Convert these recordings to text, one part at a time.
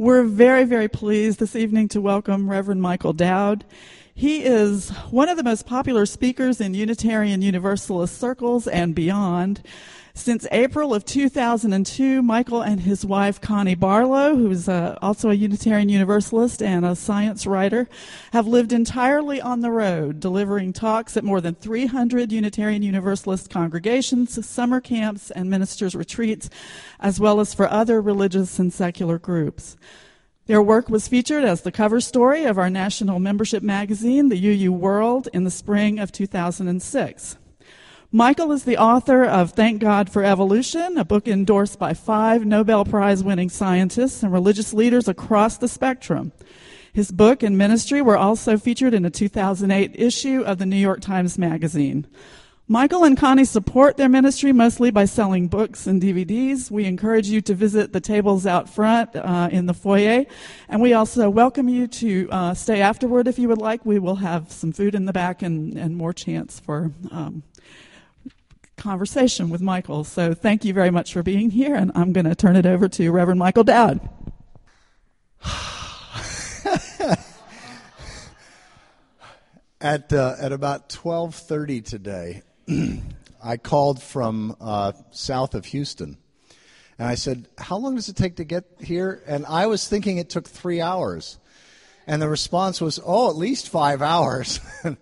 We're very, very pleased this evening to welcome Reverend Michael Dowd. He is one of the most popular speakers in Unitarian Universalist circles and beyond. Since April of 2002, Michael and his wife Connie Barlow, who's uh, also a Unitarian Universalist and a science writer, have lived entirely on the road, delivering talks at more than 300 Unitarian Universalist congregations, summer camps, and ministers' retreats, as well as for other religious and secular groups. Their work was featured as the cover story of our national membership magazine, the UU World, in the spring of 2006. Michael is the author of Thank God for Evolution, a book endorsed by five Nobel Prize winning scientists and religious leaders across the spectrum. His book and ministry were also featured in a 2008 issue of the New York Times Magazine. Michael and Connie support their ministry mostly by selling books and DVDs. We encourage you to visit the tables out front uh, in the foyer. And we also welcome you to uh, stay afterward if you would like. We will have some food in the back and, and more chance for um, conversation with Michael. So thank you very much for being here, and I'm going to turn it over to Reverend Michael Dowd. at uh, at about 12:30 today, I called from uh, south of Houston, and I said, "How long does it take to get here?" And I was thinking it took three hours, and the response was, "Oh, at least five hours."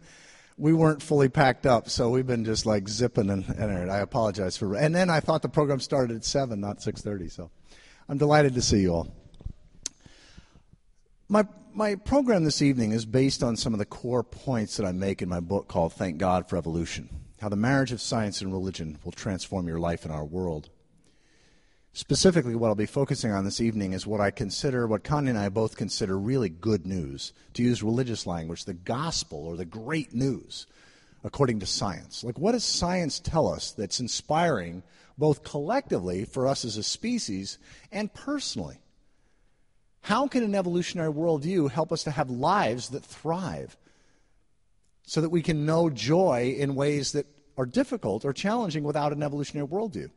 we weren't fully packed up, so we've been just like zipping and, and I apologize for. And then I thought the program started at seven, not six thirty. So I'm delighted to see you all. My my program this evening is based on some of the core points that I make in my book called "Thank God for Evolution: How the Marriage of Science and Religion Will Transform Your Life and Our World." Specifically, what I'll be focusing on this evening is what I consider, what Connie and I both consider really good news, to use religious language, the gospel or the great news according to science. Like, what does science tell us that's inspiring both collectively for us as a species and personally? How can an evolutionary worldview help us to have lives that thrive so that we can know joy in ways that are difficult or challenging without an evolutionary worldview?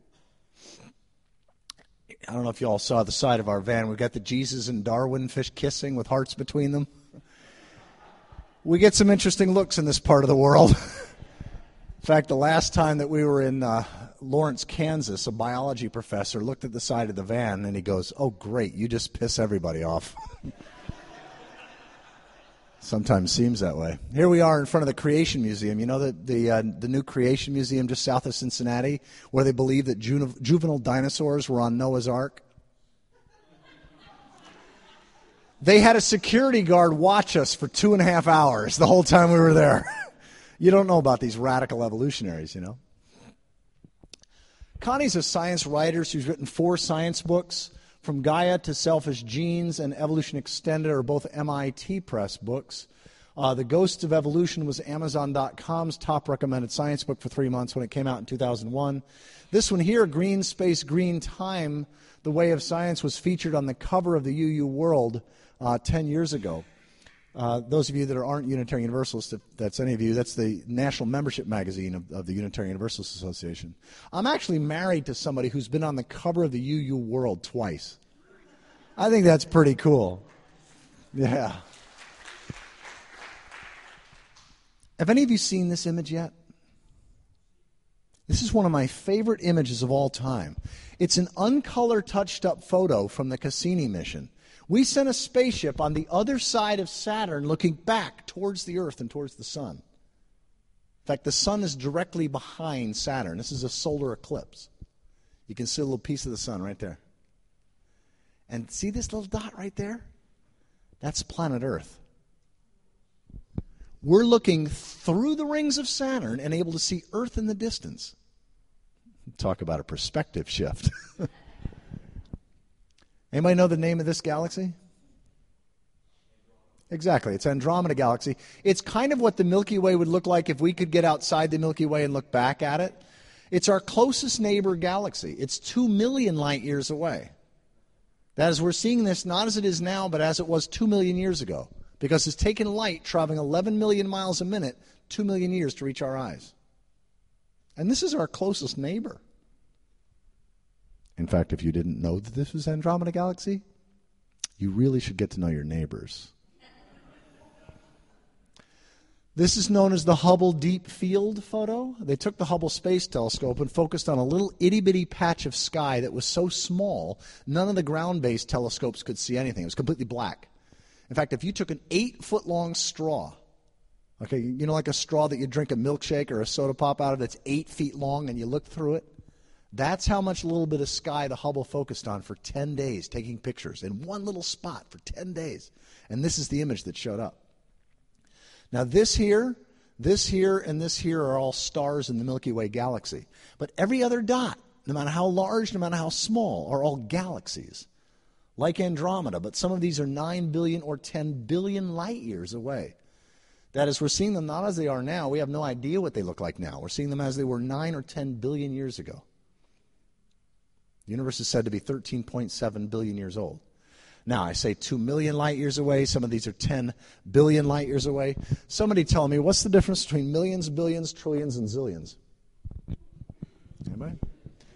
I don't know if you all saw the side of our van. We've got the Jesus and Darwin fish kissing with hearts between them. We get some interesting looks in this part of the world. in fact, the last time that we were in uh, Lawrence, Kansas, a biology professor looked at the side of the van and he goes, Oh, great, you just piss everybody off. Sometimes seems that way. Here we are in front of the Creation Museum. You know the the, uh, the new Creation Museum just south of Cincinnati, where they believe that ju- juvenile dinosaurs were on Noah's Ark. They had a security guard watch us for two and a half hours the whole time we were there. you don't know about these radical evolutionaries, you know. Connie's a science writer. She's written four science books. From Gaia to Selfish Genes and Evolution Extended are both MIT Press books. Uh, the Ghosts of Evolution was Amazon.com's top recommended science book for three months when it came out in 2001. This one here, Green Space, Green Time, The Way of Science, was featured on the cover of the UU World uh, 10 years ago. Uh, those of you that aren't Unitarian Universalists, if that's any of you, that's the national membership magazine of, of, the Unitarian Universalist Association. I'm actually married to somebody who's been on the cover of the UU World twice. I think that's pretty cool. Yeah. Have any of you seen this image yet? This is one of my favorite images of all time. It's an uncolor touched up photo from the Cassini mission. We sent a spaceship on the other side of Saturn looking back towards the Earth and towards the Sun. In fact, the Sun is directly behind Saturn. This is a solar eclipse. You can see a little piece of the Sun right there. And see this little dot right there? That's planet Earth. We're looking through the rings of Saturn and able to see Earth in the distance. Talk about a perspective shift. Anybody know the name of this galaxy? Exactly. It's Andromeda Galaxy. It's kind of what the Milky Way would look like if we could get outside the Milky Way and look back at it. It's our closest neighbor galaxy. It's 2 million light years away. That is, we're seeing this not as it is now, but as it was 2 million years ago. Because it's taken light traveling 11 million miles a minute, 2 million years to reach our eyes. And this is our closest neighbor. In fact, if you didn't know that this was Andromeda Galaxy, You really should get to know your neighbors. This is known as the Hubble Deep Field photo. They took the Hubble Space Telescope and focused on a little itty bitty patch of sky that was so small, none of the ground based telescopes could see anything. It was completely black. In fact, if you took an eight foot long straw, okay, you know, like a straw that you drink a milkshake or a soda pop out of that's eight feet long and you look through it, that's how much little bit of sky the Hubble focused on for 10 days, taking pictures in one little spot for 10 days. And this is the image that showed up. Now, this here, this here, and this here are all stars in the Milky Way galaxy. But every other dot, no matter how large, no matter how small, are all galaxies, like Andromeda. But some of these are 9 billion or 10 billion light years away. That is, we're seeing them not as they are now. We have no idea what they look like now. We're seeing them as they were 9 or 10 billion years ago. Universe is said to be 13.7 billion years old. Now, I say 2 million light years away. Some of these are 10 billion light years away. Somebody tell me, what's the difference between millions, billions, trillions, and zillions? Anybody?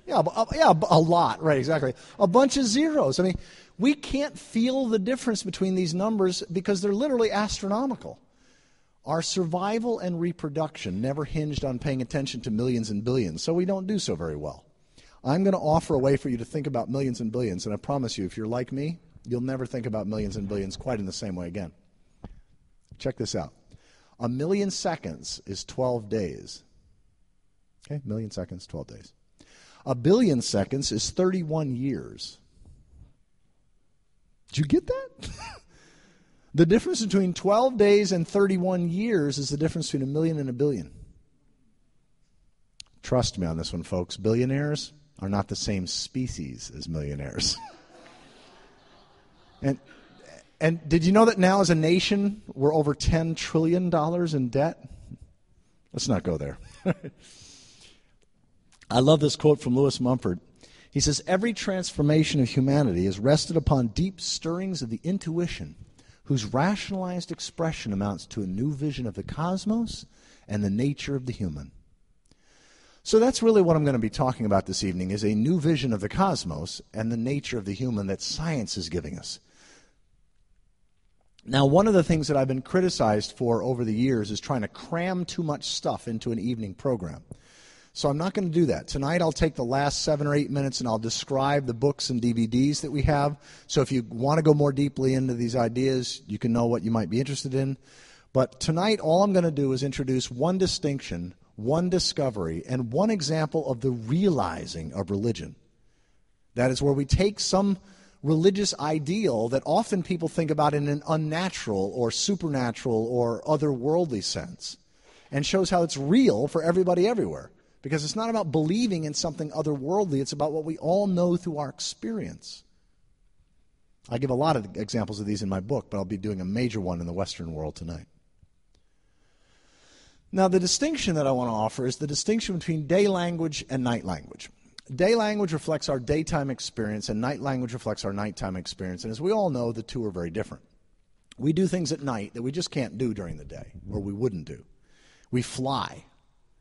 Yeah, uh, yeah, a lot, right, exactly. A bunch of zeros. I mean, we can't feel the difference between these numbers because they're literally astronomical. Our survival and reproduction never hinged on paying attention to millions and billions, so we don't do so very well. I'm going to offer a way for you to think about millions and billions, and I promise you, if you're like me, You'll never think about millions and billions quite in the same way again. Check this out. A million seconds is 12 days. Okay, million seconds, 12 days. A billion seconds is 31 years. Did you get that? the difference between 12 days and 31 years is the difference between a million and a billion. Trust me on this one, folks. Billionaires are not the same species as millionaires. And, and did you know that now as a nation we're over $10 trillion in debt? Let's not go there. I love this quote from Lewis Mumford. He says, Every transformation of humanity is rested upon deep stirrings of the intuition, whose rationalized expression amounts to a new vision of the cosmos and the nature of the human. So that's really what I'm going to be talking about this evening is a new vision of the cosmos and the nature of the human that science is giving us. Now, one of the things that I've been criticized for over the years is trying to cram too much stuff into an evening program. So I'm not going to do that. Tonight I'll take the last seven or eight minutes and I'll describe the books and DVDs that we have. So if you want to go more deeply into these ideas, you can know what you might be interested in. But tonight all I'm going to do is introduce one distinction, one discovery, and one example of the realizing of religion. That is where we take some religious ideal that often people think about in an unnatural or supernatural or otherworldly sense and shows how it's real for everybody everywhere. Because it's not about believing in something otherworldly, it's about what we all know through our experience. I give a lot of examples of these in my book, but I'll be doing a major one in the Western world tonight. Now, the distinction that I want to offer is the distinction between day language and night language. Day language reflects our daytime experience, and night language reflects our nighttime experience. And as we all know, the two are very different. We do things at night that we just can't do during the day, or we wouldn't do. We fly.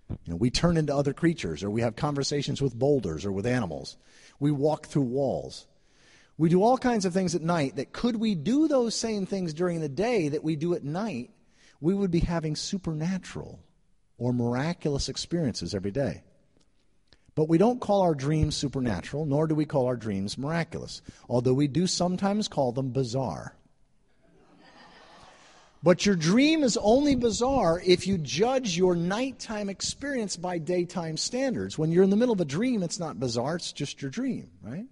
You know, we turn into other creatures, or we have conversations with boulders or with animals. We walk through walls. We do all kinds of things at night that could we do those same things during the day that we do at night, we would be having supernatural or miraculous experiences every day. But we don't call our dreams supernatural, nor do we call our dreams miraculous, although we do sometimes call them bizarre. But your dream is only bizarre if you judge your nighttime experience by daytime standards. When you're in the middle of a dream, it's not bizarre, it's just your dream, right?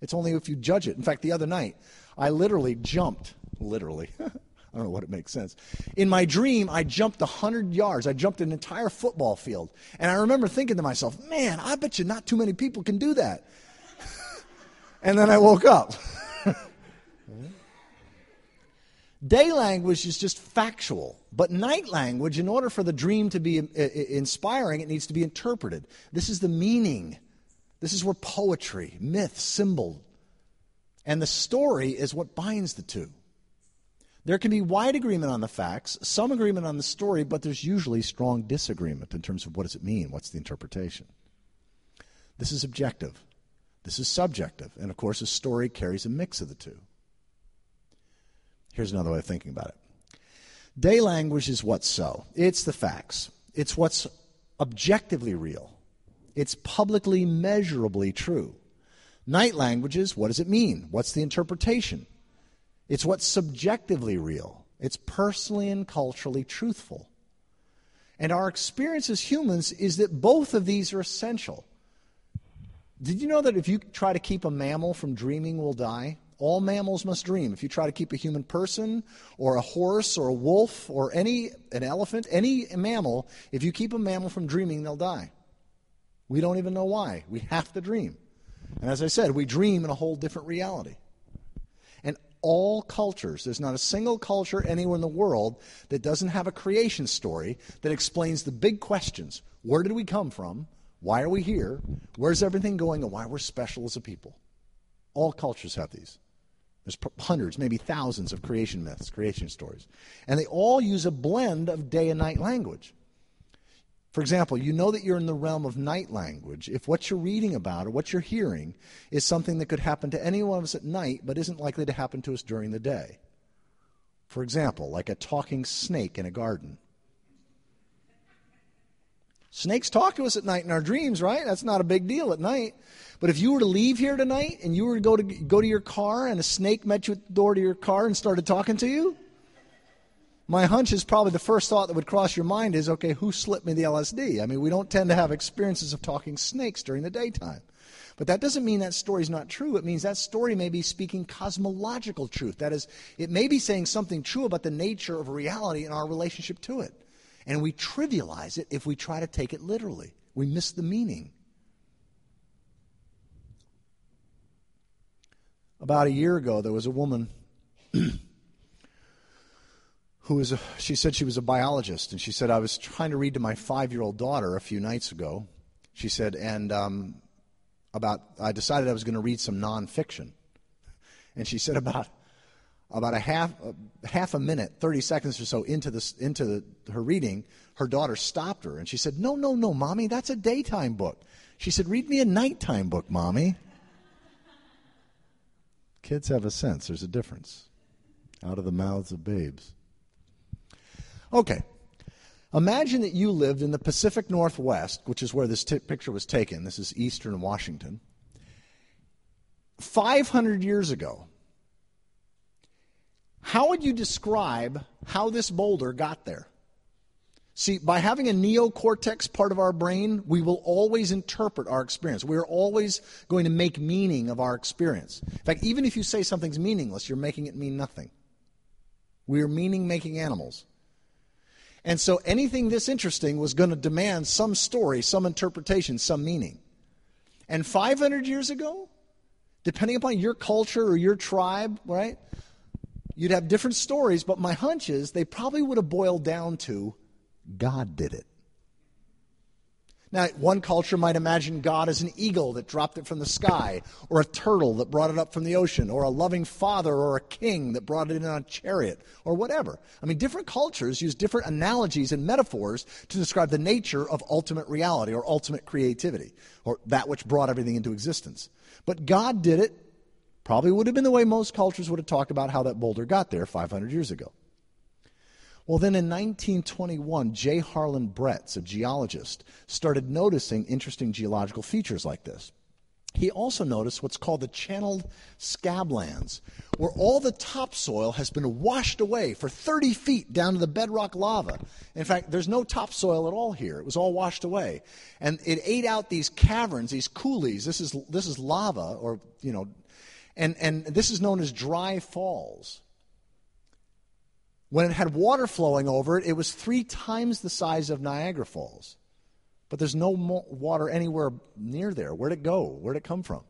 It's only if you judge it. In fact, the other night, I literally jumped, literally. I don't know what it makes sense. In my dream, I jumped 100 yards. I jumped an entire football field. And I remember thinking to myself, man, I bet you not too many people can do that. and then I woke up. Day language is just factual, but night language, in order for the dream to be uh, uh, inspiring, it needs to be interpreted. This is the meaning. This is where poetry, myth, symbol, and the story is what binds the two. There can be wide agreement on the facts, some agreement on the story, but there's usually strong disagreement in terms of what does it mean, what's the interpretation. This is objective. This is subjective. And of course, a story carries a mix of the two. Here's another way of thinking about it. Day language is what's so. It's the facts. It's what's objectively real. It's publicly measurably true. Night language is what does it mean? What's the interpretation? It's what's subjectively real. It's personally and culturally truthful. And our experience as humans is that both of these are essential. Did you know that if you try to keep a mammal from dreaming, will die? All mammals must dream. If you try to keep a human person or a horse or a wolf or any an elephant, any mammal, if you keep a mammal from dreaming, they'll die. We don't even know why. We have to dream. And as I said, we dream in a whole different reality. All cultures, there's not a single culture anywhere in the world that doesn't have a creation story that explains the big questions where did we come from? Why are we here? Where's everything going? And why we're special as a people. All cultures have these. There's hundreds, maybe thousands of creation myths, creation stories. And they all use a blend of day and night language. For example, you know that you're in the realm of night language if what you're reading about or what you're hearing is something that could happen to any one of us at night but isn't likely to happen to us during the day. For example, like a talking snake in a garden. Snakes talk to us at night in our dreams, right? That's not a big deal at night. But if you were to leave here tonight and you were to go to go to your car and a snake met you at the door to your car and started talking to you, my hunch is probably the first thought that would cross your mind is, okay, who slipped me the LSD? I mean, we don't tend to have experiences of talking snakes during the daytime. But that doesn't mean that story's not true. It means that story may be speaking cosmological truth. That is, it may be saying something true about the nature of reality and our relationship to it. And we trivialize it if we try to take it literally. We miss the meaning. About a year ago, there was a woman who was a, she said she was a biologist, and she said I was trying to read to my five-year-old daughter a few nights ago. She said, and um, about I decided I was going to read some nonfiction, and she said about about a half half a minute, thirty seconds or so into this into the, her reading, her daughter stopped her, and she said, "No, no, no, mommy, that's a daytime book." She said, "Read me a nighttime book, mommy." Kids have a sense. There's a difference. Out of the mouths of babes. Okay. Imagine that you lived in the Pacific Northwest, which is where this t- picture was taken. This is eastern Washington. 500 years ago, how would you describe how this boulder got there? See, by having a neocortex part of our brain, we will always interpret our experience. We are always going to make meaning of our experience. In fact, even if you say something's meaningless, you're making it mean nothing. We are meaning making animals. And so anything this interesting was going to demand some story, some interpretation, some meaning. And 500 years ago, depending upon your culture or your tribe, right, you'd have different stories, but my hunch is they probably would have boiled down to God did it. Now, one culture might imagine God as an eagle that dropped it from the sky, or a turtle that brought it up from the ocean, or a loving father or a king that brought it in on a chariot, or whatever. I mean, different cultures use different analogies and metaphors to describe the nature of ultimate reality or ultimate creativity, or that which brought everything into existence. But God did it, probably would have been the way most cultures would have talked about how that boulder got there 500 years ago. Well, then in 1921, J. Harlan Bretz, a geologist, started noticing interesting geological features like this. He also noticed what's called the channeled scablands, where all the topsoil has been washed away for 30 feet down to the bedrock lava. In fact, there's no topsoil at all here. It was all washed away. And it ate out these caverns, these coulees. This is, this is lava, or, you know, and, and this is known as dry falls. When it had water flowing over it, it was three times the size of Niagara Falls. But there's no water anywhere near there. Where'd it go? Where'd it come from?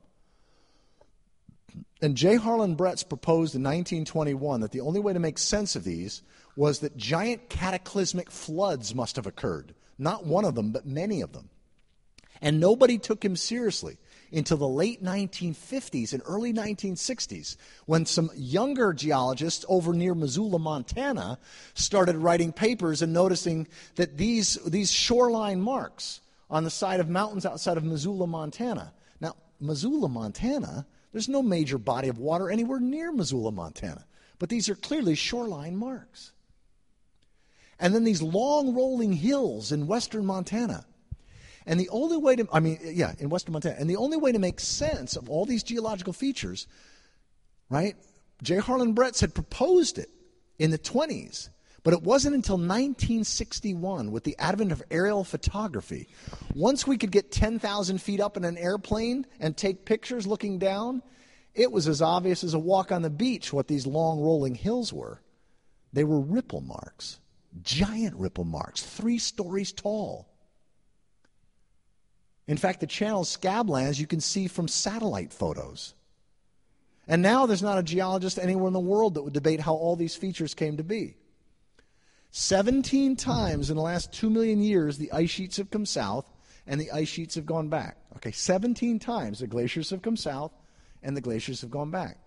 And J. Harlan Bretz proposed in 1921 that the only way to make sense of these was that giant cataclysmic floods must have occurred. Not one of them, but many of them. And nobody took him seriously into the late 1950s and early 1960s when some younger geologists over near Missoula, Montana, started writing papers and noticing that these, these shoreline marks on the side of mountains outside of Missoula, Montana. Now, Missoula, Montana, there's no major body of water anywhere near Missoula, Montana. But these are clearly shoreline marks. And then these long rolling hills in western Montana. And the only way to, I mean, yeah, in western Montana. And the only way to make sense of all these geological features, right? J. Harlan Bretz had proposed it in the 20s. But it wasn't until 1961, with the advent of aerial photography, once we could get 10,000 feet up in an airplane and take pictures looking down, it was as obvious as a walk on the beach what these long rolling hills were. They were ripple marks, giant ripple marks, three stories tall. In fact, the channel's scablands you can see from satellite photos. And now there's not a geologist anywhere in the world that would debate how all these features came to be. 17 times in the last 2 million years, the ice sheets have come south and the ice sheets have gone back. Okay, 17 times the glaciers have come south and the glaciers have gone back.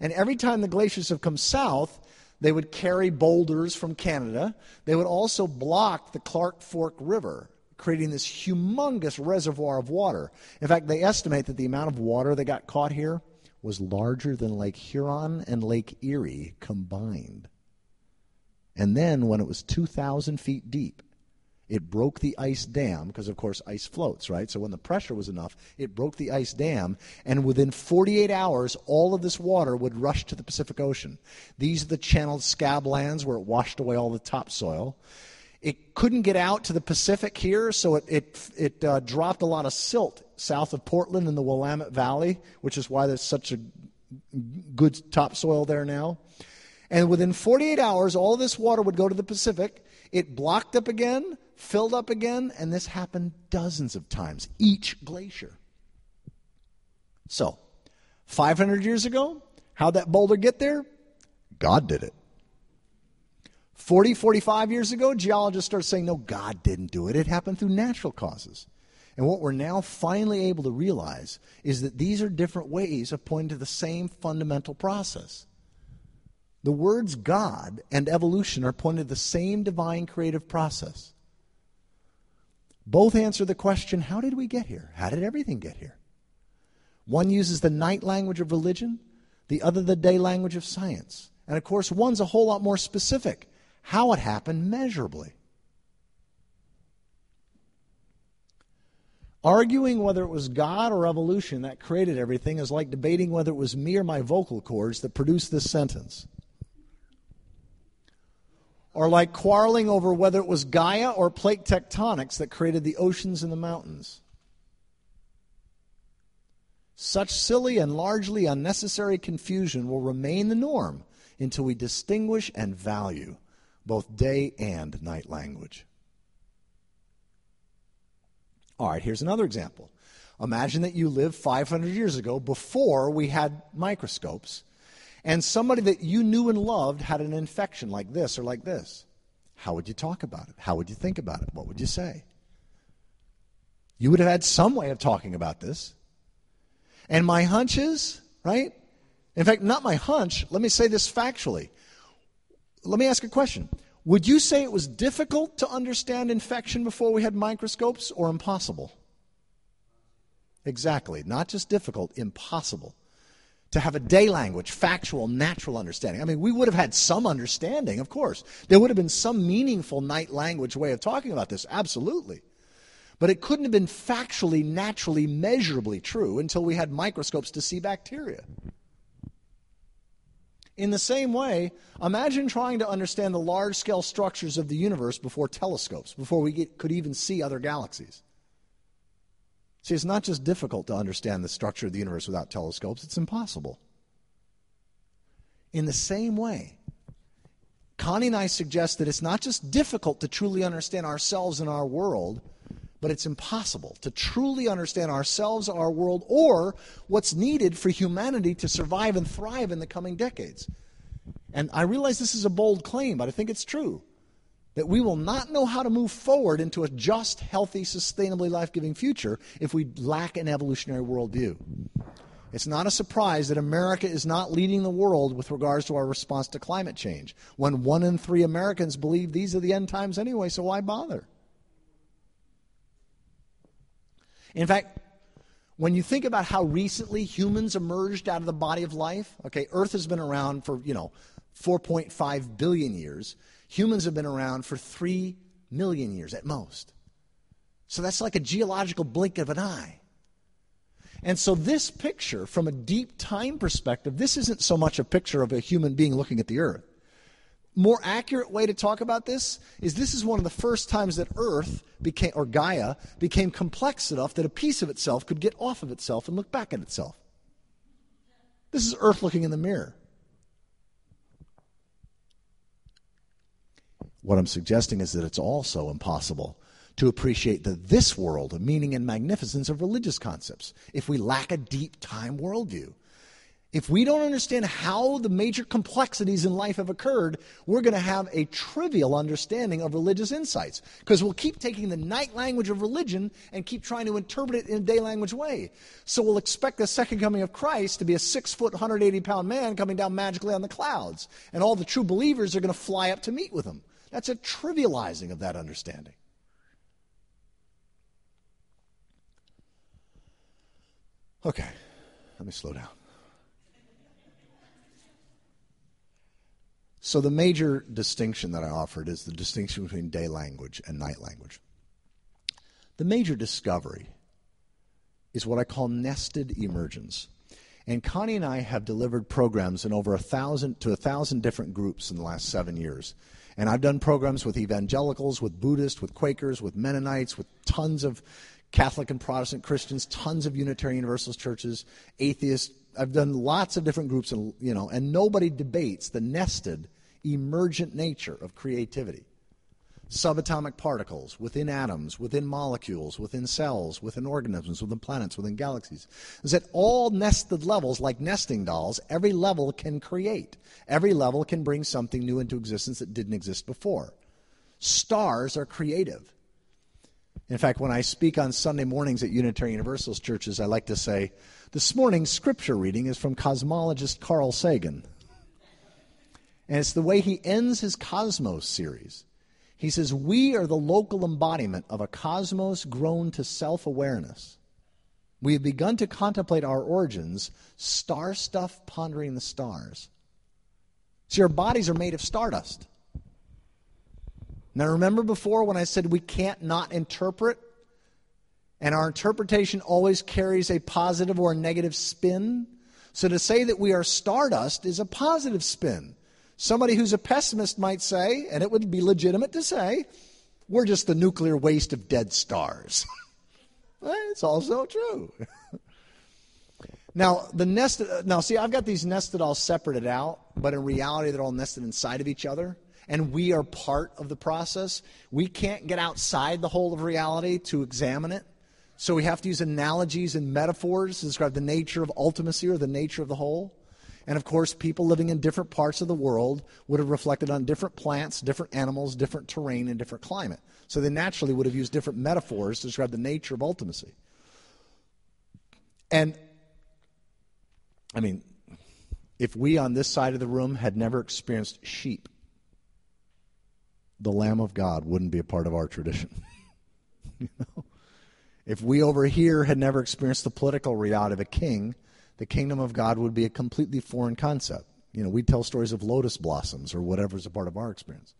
And every time the glaciers have come south, they would carry boulders from Canada. They would also block the Clark Fork River, creating this humongous reservoir of water. In fact, they estimate that the amount of water that got caught here was larger than Lake Huron and Lake Erie combined. And then, when it was 2,000 feet deep, it broke the ice dam because, of course, ice floats, right? So when the pressure was enough, it broke the ice dam, and within 48 hours, all of this water would rush to the Pacific Ocean. These are the channeled scablands where it washed away all the topsoil. It couldn't get out to the Pacific here, so it, it, it uh, dropped a lot of silt south of Portland in the Willamette Valley, which is why there's such a good topsoil there now. And within 48 hours, all this water would go to the Pacific. It blocked up again, filled up again, and this happened dozens of times, each glacier. So, 500 years ago, how'd that boulder get there? God did it. 40, 45 years ago, geologists started saying, no, God didn't do it. It happened through natural causes. And what we're now finally able to realize is that these are different ways of pointing to the same fundamental process. The words God and evolution are pointed to the same divine creative process. Both answer the question how did we get here? How did everything get here? One uses the night language of religion, the other the day language of science. And of course, one's a whole lot more specific how it happened measurably. Arguing whether it was God or evolution that created everything is like debating whether it was me or my vocal cords that produced this sentence or like quarreling over whether it was Gaia or plate tectonics that created the oceans and the mountains. Such silly and largely unnecessary confusion will remain the norm until we distinguish and value both day and night language. All right, here's another example. Imagine that you lived 500 years ago before we had microscopes and somebody that you knew and loved had an infection like this or like this, how would you talk about it? How would you think about it? What would you say? You would have had some way of talking about this. And my hunch is, right? In fact, not my hunch. Let me say this factually. Let me ask a question. Would you say it was difficult to understand infection before we had microscopes or impossible? Exactly. Not just difficult, impossible to have a day language, factual, natural understanding. I mean, we would have had some understanding, of course. There would have been some meaningful night language way of talking about this, absolutely. But it couldn't have been factually, naturally, measurably true until we had microscopes to see bacteria. In the same way, imagine trying to understand the large scale structures of the universe before telescopes, before we get, could even see other galaxies. See, it's not just difficult to understand the structure of the universe without telescopes, it's impossible. In the same way, Connie and I suggest that it's not just difficult to truly understand ourselves and our world, but it's impossible to truly understand ourselves, our world, or what's needed for humanity to survive and thrive in the coming decades. And I realize this is a bold claim, but I think it's true that we will not know how to move forward into a just, healthy, sustainably life giving future if we lack an evolutionary worldview. It's not a surprise that America is not leading the world with regards to our response to climate change. When one in three Americans believe these are the end times anyway, so why bother? In fact, when you think about how recently humans emerged out of the body of life, okay, Earth has been around for, you know, 4.5 billion years. Humans have been around for 3 million years at most. So that's like a geological blink of an eye. And so, this picture, from a deep time perspective, this isn't so much a picture of a human being looking at the earth. More accurate way to talk about this is this is one of the first times that Earth became, or Gaia, became complex enough that a piece of itself could get off of itself and look back at itself. This is Earth looking in the mirror. What I'm suggesting is that it's also impossible to appreciate the this world, the meaning and magnificence of religious concepts, if we lack a deep time worldview. If we don't understand how the major complexities in life have occurred, we're going to have a trivial understanding of religious insights because we'll keep taking the night language of religion and keep trying to interpret it in a day language way. So we'll expect the second coming of Christ to be a six foot, 180 pound man coming down magically on the clouds, and all the true believers are going to fly up to meet with him. That's a trivializing of that understanding. Okay, let me slow down. So, the major distinction that I offered is the distinction between day language and night language. The major discovery is what I call nested emergence. And Connie and I have delivered programs in over a thousand to a thousand different groups in the last seven years. And I've done programs with evangelicals, with Buddhists, with Quakers, with Mennonites, with tons of Catholic and Protestant Christians, tons of Unitarian Universalist churches, atheists. I've done lots of different groups, and you know, and nobody debates the nested, emergent nature of creativity. Subatomic particles within atoms, within molecules, within cells, within organisms, within planets, within galaxies. Is at all nested levels, like nesting dolls, every level can create. Every level can bring something new into existence that didn't exist before. Stars are creative. In fact, when I speak on Sunday mornings at Unitarian Universalist churches, I like to say, this morning's scripture reading is from cosmologist Carl Sagan. And it's the way he ends his Cosmos series. He says, We are the local embodiment of a cosmos grown to self awareness. We have begun to contemplate our origins, star stuff pondering the stars. See, our bodies are made of stardust. Now, remember before when I said we can't not interpret? And our interpretation always carries a positive or a negative spin. So to say that we are stardust is a positive spin. Somebody who's a pessimist might say, and it would be legitimate to say, we're just the nuclear waste of dead stars. it's also true. now, the nested, now see, I've got these nested all separated out, but in reality, they're all nested inside of each other and we are part of the process. We can't get outside the whole of reality to examine it. So we have to use analogies and metaphors to describe the nature of ultimacy or the nature of the whole. And of course, people living in different parts of the world would have reflected on different plants, different animals, different terrain, and different climate. So they naturally would have used different metaphors to describe the nature of ultimacy. And, I mean, if we on this side of the room had never experienced sheep, the Lamb of God wouldn't be a part of our tradition. you know? If we over here had never experienced the political reality of a king, the kingdom of God would be a completely foreign concept. You know, we'd tell stories of lotus blossoms or whatever's a part of our experience.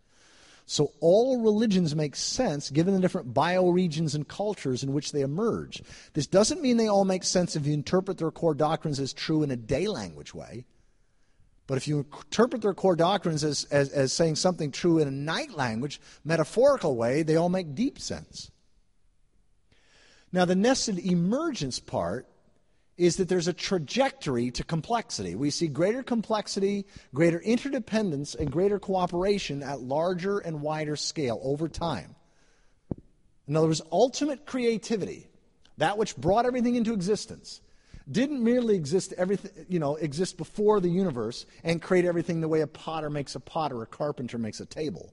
So all religions make sense given the different bioregions and cultures in which they emerge. This doesn't mean they all make sense if you interpret their core doctrines as true in a day language way. But if you interpret their core doctrines as, as, as saying something true in a night language, metaphorical way, they all make deep sense. Now, the nested emergence part is that there's a trajectory to complexity. We see greater complexity, greater interdependence, and greater cooperation at larger and wider scale over time. In other words, ultimate creativity, that which brought everything into existence, didn't merely exist everything you know exist before the universe and create everything the way a potter makes a pot or a carpenter makes a table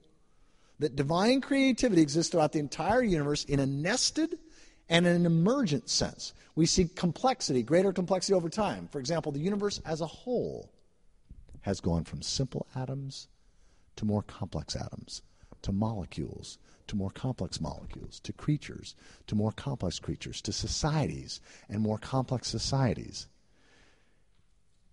that divine creativity exists throughout the entire universe in a nested and in an emergent sense we see complexity greater complexity over time for example the universe as a whole has gone from simple atoms to more complex atoms to molecules to more complex molecules, to creatures, to more complex creatures, to societies and more complex societies.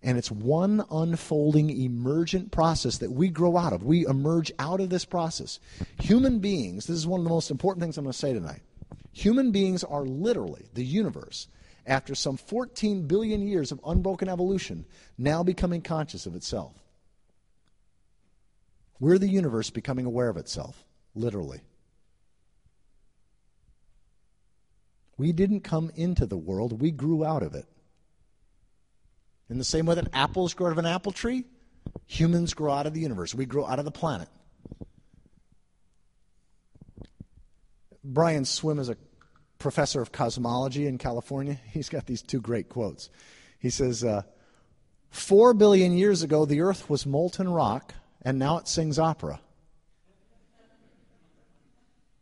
And it's one unfolding, emergent process that we grow out of. We emerge out of this process. Human beings, this is one of the most important things I'm going to say tonight. Human beings are literally the universe, after some 14 billion years of unbroken evolution, now becoming conscious of itself. We're the universe becoming aware of itself, literally. We didn't come into the world, we grew out of it. In the same way that apples grow out of an apple tree, humans grow out of the universe. We grow out of the planet. Brian Swimme is a professor of cosmology in California. He's got these two great quotes. He says, uh, Four billion years ago, the earth was molten rock, and now it sings opera.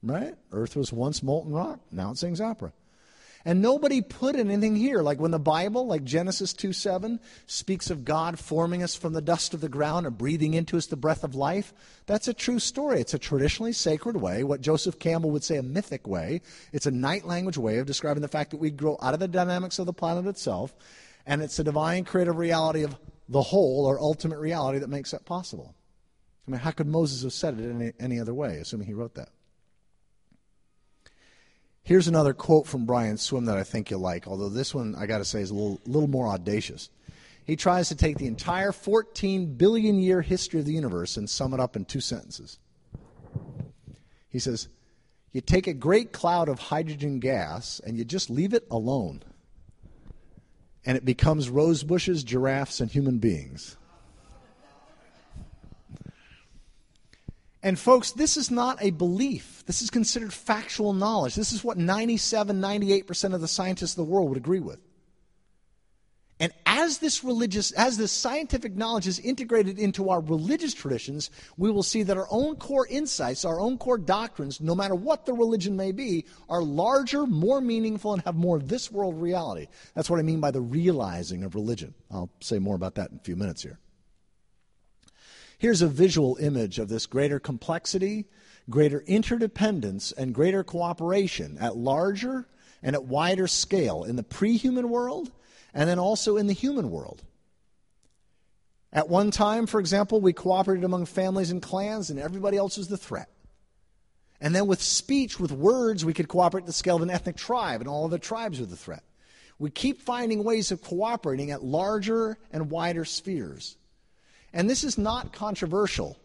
Right? Earth was once molten rock, now it sings opera. And nobody put anything here. Like when the Bible, like Genesis 2 7, speaks of God forming us from the dust of the ground and breathing into us the breath of life, that's a true story. It's a traditionally sacred way, what Joseph Campbell would say a mythic way. It's a night language way of describing the fact that we grow out of the dynamics of the planet itself, and it's the divine creative reality of the whole or ultimate reality that makes that possible. I mean, how could Moses have said it any, any other way, assuming he wrote that? Here's another quote from Brian Swimme that I think you'll like, although this one, I got to say, is a little, little more audacious. He tries to take the entire 14 billion year history of the universe and sum it up in two sentences. He says, You take a great cloud of hydrogen gas and you just leave it alone, and it becomes rose bushes, giraffes, and human beings. And folks, this is not a belief. This is considered factual knowledge. This is what 97, 98% of the scientists of the world would agree with. And as this religious, as this scientific knowledge is integrated into our religious traditions, we will see that our own core insights, our own core doctrines, no matter what the religion may be, are larger, more meaningful, and have more of this world reality. That's what I mean by the realizing of religion. I'll say more about that in a few minutes here. Here's a visual image of this greater complexity, greater interdependence, and greater cooperation at larger and at wider scale in the pre human world and then also in the human world. At one time, for example, we cooperated among families and clans, and everybody else was the threat. And then with speech, with words, we could cooperate at the scale of an ethnic tribe, and all of the tribes were the threat. We keep finding ways of cooperating at larger and wider spheres. And this is not controversial.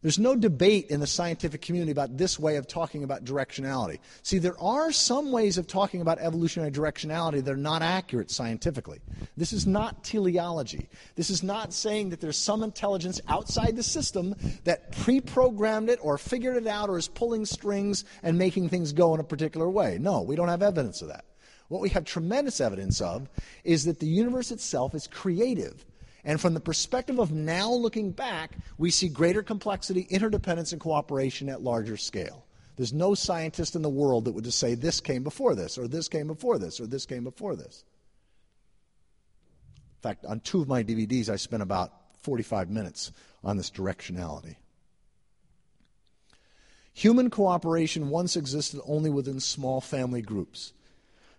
There's no debate in the scientific community about this way of talking about directionality. See, there are some ways of talking about evolutionary directionality that are not accurate scientifically. This is not teleology. This is not saying that there's some intelligence outside the system that pre programmed it or figured it out or is pulling strings and making things go in a particular way. No, we don't have evidence of that. What we have tremendous evidence of is that the universe itself is creative and from the perspective of now looking back, we see greater complexity, interdependence, and cooperation at larger scale. There's no scientist in the world that would just say this came before this, or this came before this, or this came before this. In fact, on two of my DVDs, I spent about 45 minutes on this directionality. Human cooperation once existed only within small family groups.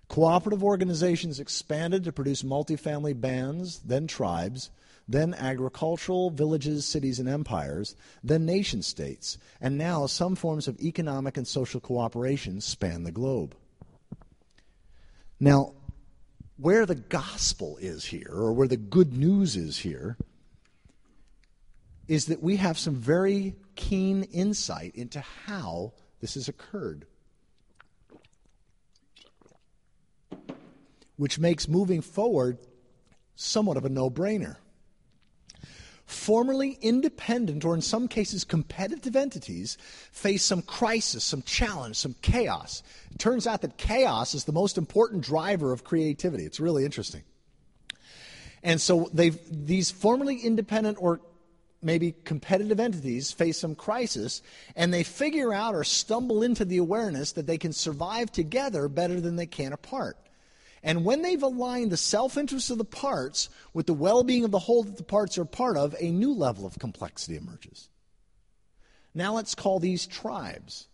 Cooperative organizations expanded to produce multifamily bands, then tribes, then agricultural villages, cities, and empires, then nation states, and now some forms of economic and social cooperation span the globe. Now, where the gospel is here, or where the good news is here, is that we have some very keen insight into how this has occurred. Which makes moving forward somewhat of a no brainer. Formerly independent, or in some cases competitive entities, face some crisis, some challenge, some chaos. It turns out that chaos is the most important driver of creativity. It's really interesting. And so these formerly independent or maybe competitive entities face some crisis and they figure out or stumble into the awareness that they can survive together better than they can apart. And when they've aligned the self interest of the parts with the well being of the whole that the parts are part of, a new level of complexity emerges. Now let's call these tribes.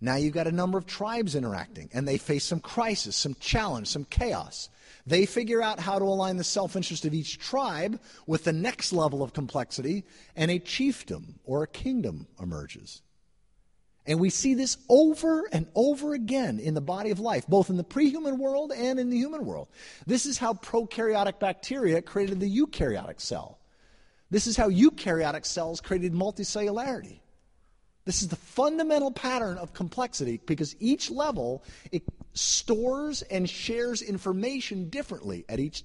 Now you've got a number of tribes interacting, and they face some crisis, some challenge, some chaos. They figure out how to align the self interest of each tribe with the next level of complexity, and a chiefdom or a kingdom emerges. And we see this over and over again in the body of life, both in the pre human world and in the human world. This is how prokaryotic bacteria created the eukaryotic cell. This is how eukaryotic cells created multicellularity. This is the fundamental pattern of complexity because each level it stores and shares information differently at each,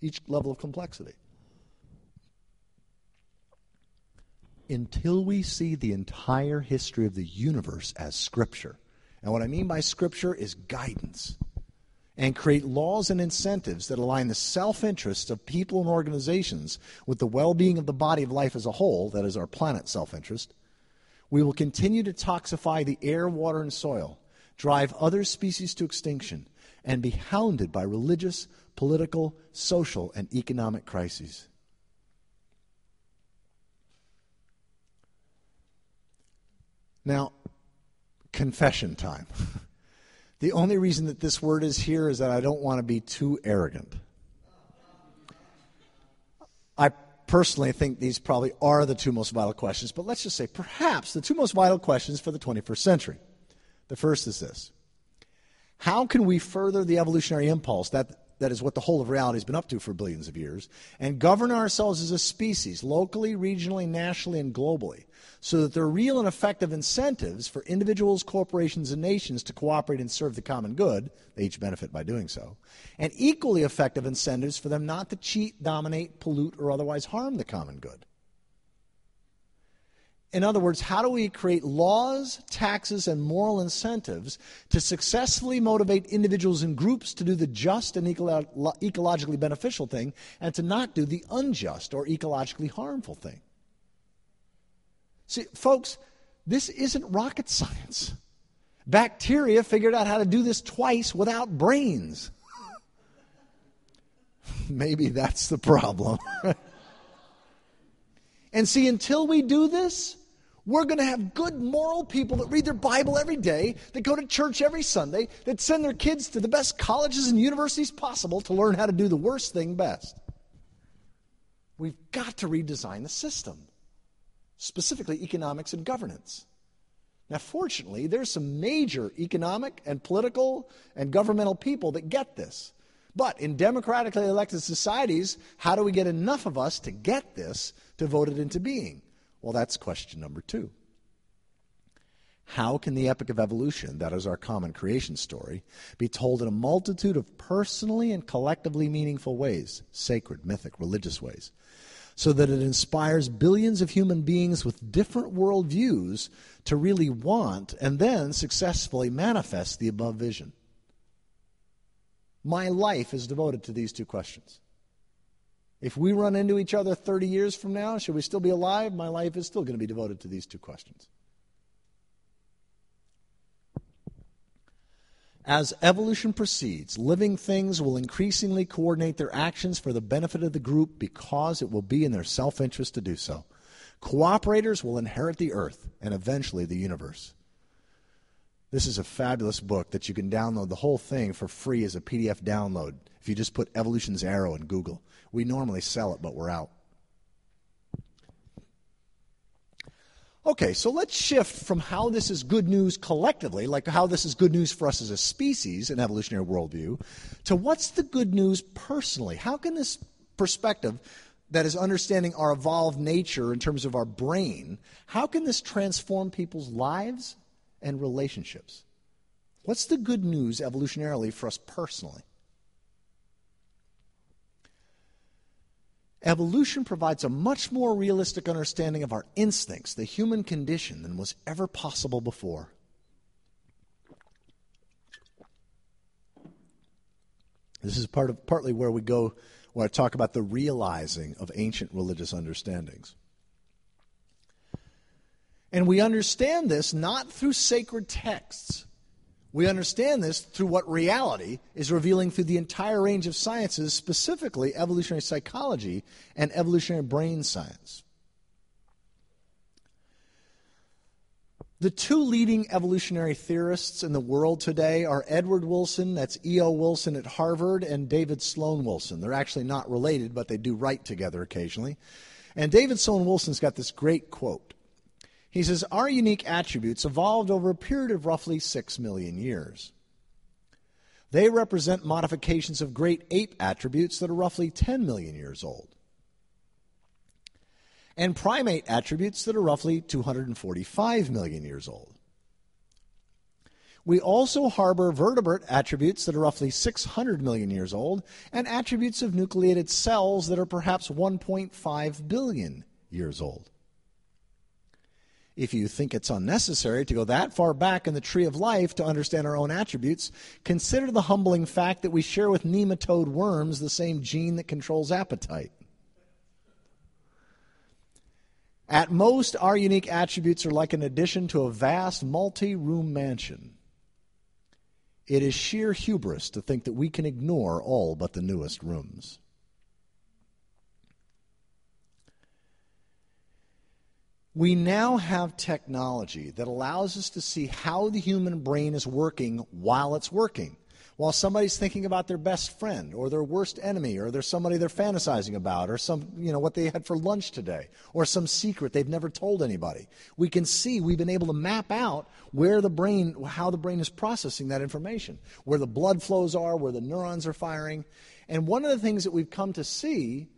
each level of complexity. Until we see the entire history of the universe as Scripture, and what I mean by Scripture is guidance, and create laws and incentives that align the self interest of people and organizations with the well being of the body of life as a whole, that is our planet's self interest we will continue to toxify the air, water, and soil, drive other species to extinction, and be hounded by religious, political, social, and economic crises. Now, confession time. the only reason that this word is here is that I don't want to be too arrogant. I personally think these probably are the two most vital questions, but let's just say perhaps the two most vital questions for the 21st century. The first is this How can we further the evolutionary impulse that that is what the whole of reality has been up to for billions of years, and govern ourselves as a species, locally, regionally, nationally, and globally, so that there are real and effective incentives for individuals, corporations, and nations to cooperate and serve the common good. They each benefit by doing so. And equally effective incentives for them not to cheat, dominate, pollute, or otherwise harm the common good. In other words, how do we create laws, taxes, and moral incentives to successfully motivate individuals and groups to do the just and ecologically beneficial thing and to not do the unjust or ecologically harmful thing? See, folks, this isn't rocket science. Bacteria figured out how to do this twice without brains. Maybe that's the problem. And see, until we do this, we're going to have good moral people that read their Bible every day, that go to church every Sunday, that send their kids to the best colleges and universities possible to learn how to do the worst thing best. We've got to redesign the system, specifically economics and governance. Now, fortunately, there's some major economic and political and governmental people that get this. But in democratically elected societies, how do we get enough of us to get this to vote it into being? Well, that's question number two. How can the epic of evolution, that is our common creation story, be told in a multitude of personally and collectively meaningful ways, sacred, mythic, religious ways, so that it inspires billions of human beings with different worldviews to really want and then successfully manifest the above vision? My life is devoted to these two questions. If we run into each other 30 years from now, should we still be alive? My life is still going to be devoted to these two questions. As evolution proceeds, living things will increasingly coordinate their actions for the benefit of the group because it will be in their self interest to do so. Cooperators will inherit the earth and eventually the universe. This is a fabulous book that you can download the whole thing for free as a PDF download if you just put Evolution's Arrow in Google. We normally sell it, but we're out. Okay, so let's shift from how this is good news collectively, like how this is good news for us as a species, an evolutionary worldview, to what's the good news personally? How can this perspective that is understanding our evolved nature in terms of our brain, how can this transform people's lives and relationships. What's the good news evolutionarily for us personally? Evolution provides a much more realistic understanding of our instincts, the human condition, than was ever possible before. This is part of, partly where we go, where I talk about the realizing of ancient religious understandings. And we understand this not through sacred texts. We understand this through what reality is revealing through the entire range of sciences, specifically evolutionary psychology and evolutionary brain science. The two leading evolutionary theorists in the world today are Edward Wilson, that's E.O. Wilson at Harvard, and David Sloan Wilson. They're actually not related, but they do write together occasionally. And David Sloan Wilson's got this great quote. He says, Our unique attributes evolved over a period of roughly six million years. They represent modifications of great ape attributes that are roughly 10 million years old and primate attributes that are roughly 245 million years old. We also harbor vertebrate attributes that are roughly 600 million years old and attributes of nucleated cells that are perhaps 1.5 billion years old. If you think it's unnecessary to go that far back in the tree of life to understand our own attributes, consider the humbling fact that we share with nematode worms the same gene that controls appetite. At most, our unique attributes are like an addition to a vast multi room mansion. It is sheer hubris to think that we can ignore all but the newest rooms. We now have technology that allows us to see how the human brain is working while it's working. While somebody's thinking about their best friend or their worst enemy or there's somebody they're fantasizing about or some you know what they had for lunch today or some secret they've never told anybody. We can see we've been able to map out where the brain how the brain is processing that information where the blood flows are where the neurons are firing. And one of the things that we've come to see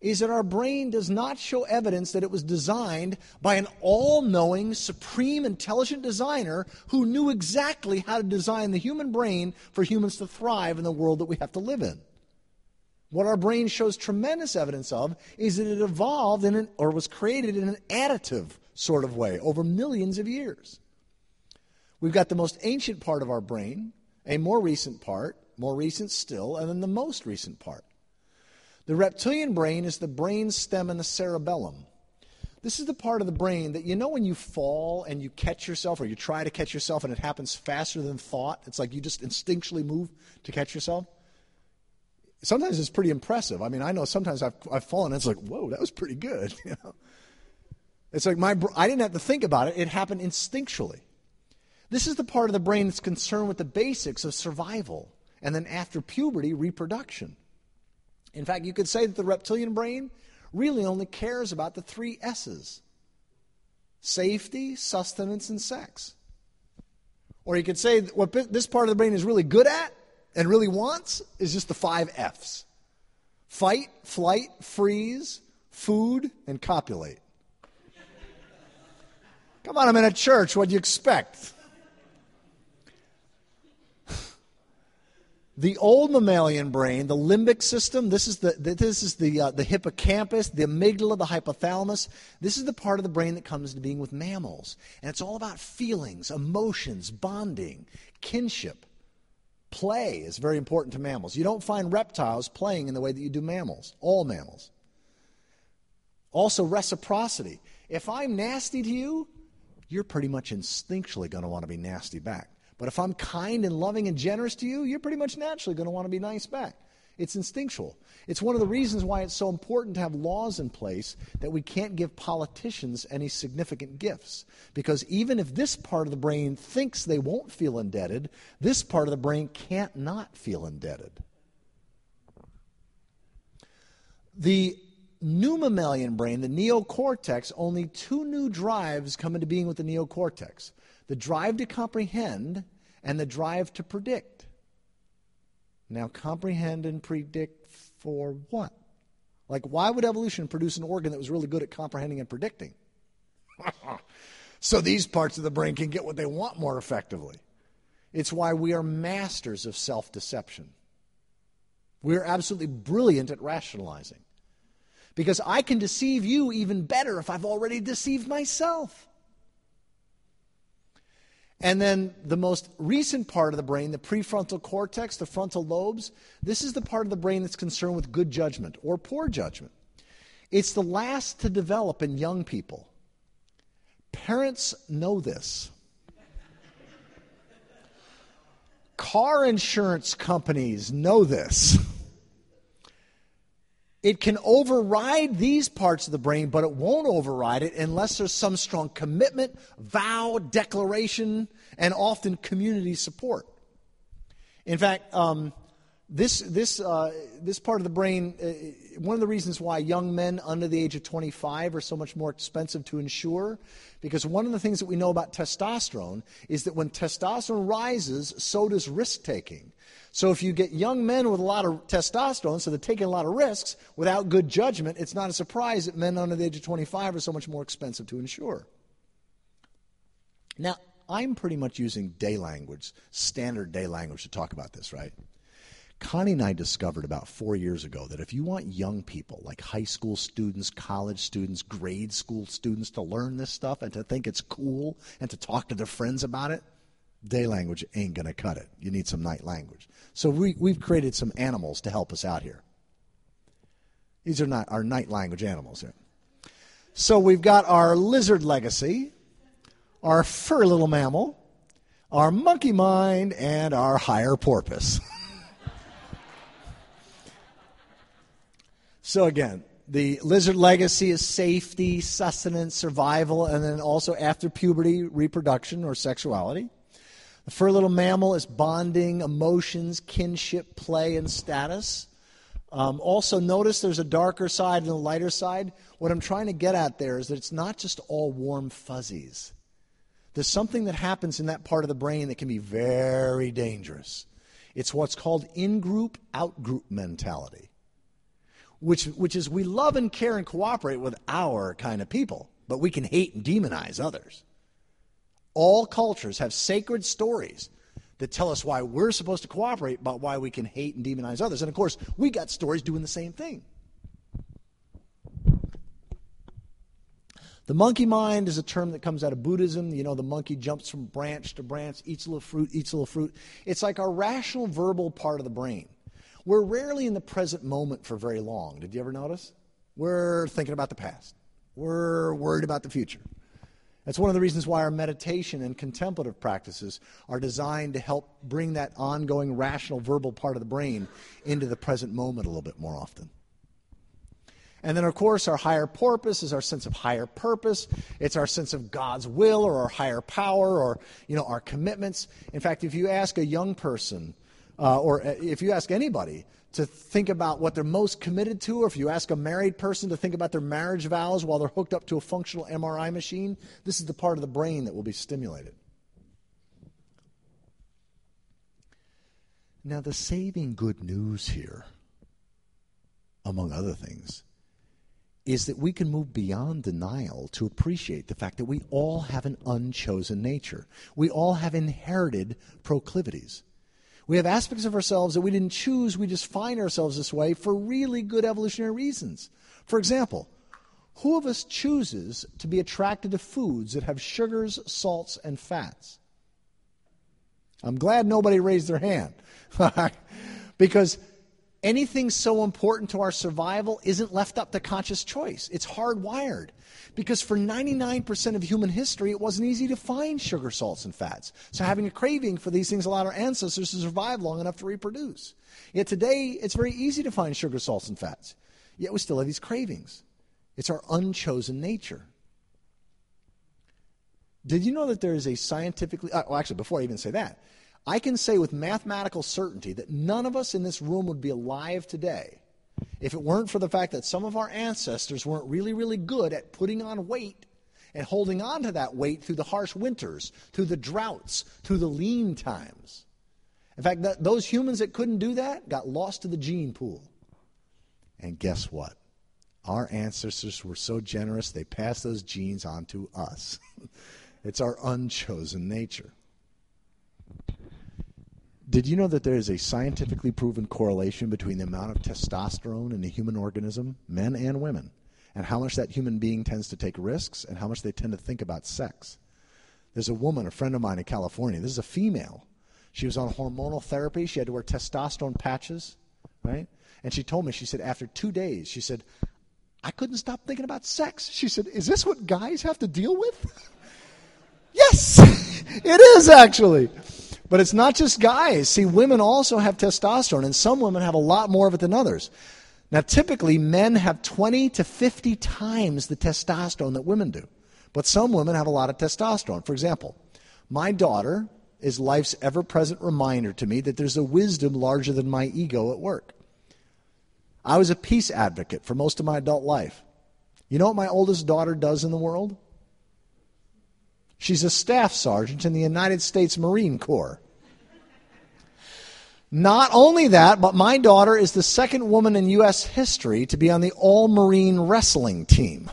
is that our brain does not show evidence that it was designed by an all knowing, supreme, intelligent designer who knew exactly how to design the human brain for humans to thrive in the world that we have to live in. What our brain shows tremendous evidence of is that it evolved in an, or was created in an additive sort of way over millions of years. We've got the most ancient part of our brain, a more recent part, more recent still, and then the most recent part. The reptilian brain is the brain stem and the cerebellum. This is the part of the brain that you know when you fall and you catch yourself or you try to catch yourself and it happens faster than thought. It's like you just instinctually move to catch yourself. Sometimes it's pretty impressive. I mean, I know sometimes I've, I've fallen and it's like, whoa, that was pretty good. You know? It's like my, I didn't have to think about it, it happened instinctually. This is the part of the brain that's concerned with the basics of survival and then after puberty, reproduction. In fact, you could say that the reptilian brain really only cares about the three S's safety, sustenance, and sex. Or you could say what this part of the brain is really good at and really wants is just the five F's fight, flight, freeze, food, and copulate. Come on, I'm in a church. What do you expect? The old mammalian brain, the limbic system, this is the, this is the, uh, the hippocampus, the amygdala, the hypothalamus. This is the part of the brain that comes into being with mammals. And it's all about feelings, emotions, bonding, kinship. Play is very important to mammals. You don't find reptiles playing in the way that you do mammals, all mammals. Also, reciprocity. If I'm nasty to you, you're pretty much instinctually going to want to be nasty back. But if I'm kind and loving and generous to you, you're pretty much naturally going to want to be nice back. It's instinctual. It's one of the reasons why it's so important to have laws in place that we can't give politicians any significant gifts. Because even if this part of the brain thinks they won't feel indebted, this part of the brain can't not feel indebted. The new mammalian brain, the neocortex, only two new drives come into being with the neocortex the drive to comprehend and the drive to predict. Now, comprehend and predict for what? Like, why would evolution produce an organ that was really good at comprehending and predicting? so these parts of the brain can get what they want more effectively. It's why we are masters of self deception. We're absolutely brilliant at rationalizing. Because I can deceive you even better if I've already deceived myself. And then the most recent part of the brain, the prefrontal cortex, the frontal lobes, this is the part of the brain that's concerned with good judgment or poor judgment. It's the last to develop in young people. Parents know this. Car insurance companies know this. It can override these parts of the brain, but it won't override it unless there's some strong commitment, vow, declaration, and often community support. In fact, um, this, this, uh, this part of the brain, uh, one of the reasons why young men under the age of 25 are so much more expensive to insure, because one of the things that we know about testosterone is that when testosterone rises, so does risk taking. So if you get young men with a lot of testosterone, so they're taking a lot of risks without good judgment, it's not a surprise that men under the age of 25 are so much more expensive to insure. Now, I'm pretty much using day language, standard day language to talk about this, right? Connie and I discovered about four years ago that if you want young people, like high school students, college students, grade school students, to learn this stuff and to think it's cool and to talk to their friends about it, day language ain't going to cut it. You need some night language. So we, we've created some animals to help us out here. These are not our night language animals here. So we've got our lizard legacy, our furry little mammal, our monkey mind, and our higher porpoise. So again, the lizard legacy is safety, sustenance, survival, and then also after puberty, reproduction or sexuality. The furry little mammal is bonding, emotions, kinship, play, and status. Um, also, notice there's a darker side and a lighter side. What I'm trying to get at there is that it's not just all warm fuzzies. There's something that happens in that part of the brain that can be very dangerous. It's what's called in group, out group mentality which, which is we love and care and cooperate with our kind of people, but we can hate and demonize others. All cultures have sacred stories that tell us why we're supposed to cooperate, but why we can hate and demonize others. And of course, we got stories doing the same thing. The monkey mind is a term that comes out of Buddhism. You know, the monkey jumps from branch to branch, eats a little fruit, eats a little fruit. It's like our rational verbal part of the brain. We're rarely in the present moment for very long. Did you ever notice? We're thinking about the past, we're worried about the future. That's one of the reasons why our meditation and contemplative practices are designed to help bring that ongoing rational verbal part of the brain into the present moment a little bit more often. And then, of course, our higher porpoise is our sense of higher purpose. It's our sense of God's will or our higher power or, you know, our commitments. In fact, if you ask a young person, uh, or uh, if you ask anybody to think about what they're most committed to, or if you ask a married person to think about their marriage vows while they're hooked up to a functional MRI machine, this is the part of the brain that will be stimulated. Now, the saving good news here, among other things, is that we can move beyond denial to appreciate the fact that we all have an unchosen nature. We all have inherited proclivities. We have aspects of ourselves that we didn't choose, we just find ourselves this way for really good evolutionary reasons. For example, who of us chooses to be attracted to foods that have sugars, salts, and fats? I'm glad nobody raised their hand. because anything so important to our survival isn't left up to conscious choice. It's hardwired. Because for 99% of human history, it wasn't easy to find sugar, salts, and fats. So having a craving for these things allowed our ancestors to survive long enough to reproduce. Yet today, it's very easy to find sugar, salts, and fats. Yet we still have these cravings. It's our unchosen nature. Did you know that there is a scientifically, uh, well, actually, before I even say that, I can say with mathematical certainty that none of us in this room would be alive today if it weren't for the fact that some of our ancestors weren't really, really good at putting on weight and holding on to that weight through the harsh winters, through the droughts, through the lean times. In fact, that, those humans that couldn't do that got lost to the gene pool. And guess what? Our ancestors were so generous, they passed those genes on to us. it's our unchosen nature. Did you know that there is a scientifically proven correlation between the amount of testosterone in a human organism, men and women, and how much that human being tends to take risks and how much they tend to think about sex? There's a woman, a friend of mine in California. This is a female. She was on hormonal therapy. She had to wear testosterone patches, right? And she told me, she said, after two days, she said, I couldn't stop thinking about sex. She said, Is this what guys have to deal with? yes, it is actually. But it's not just guys. See, women also have testosterone, and some women have a lot more of it than others. Now, typically, men have 20 to 50 times the testosterone that women do. But some women have a lot of testosterone. For example, my daughter is life's ever present reminder to me that there's a wisdom larger than my ego at work. I was a peace advocate for most of my adult life. You know what my oldest daughter does in the world? She's a staff sergeant in the United States Marine Corps. Not only that, but my daughter is the second woman in U.S. history to be on the All Marine Wrestling team.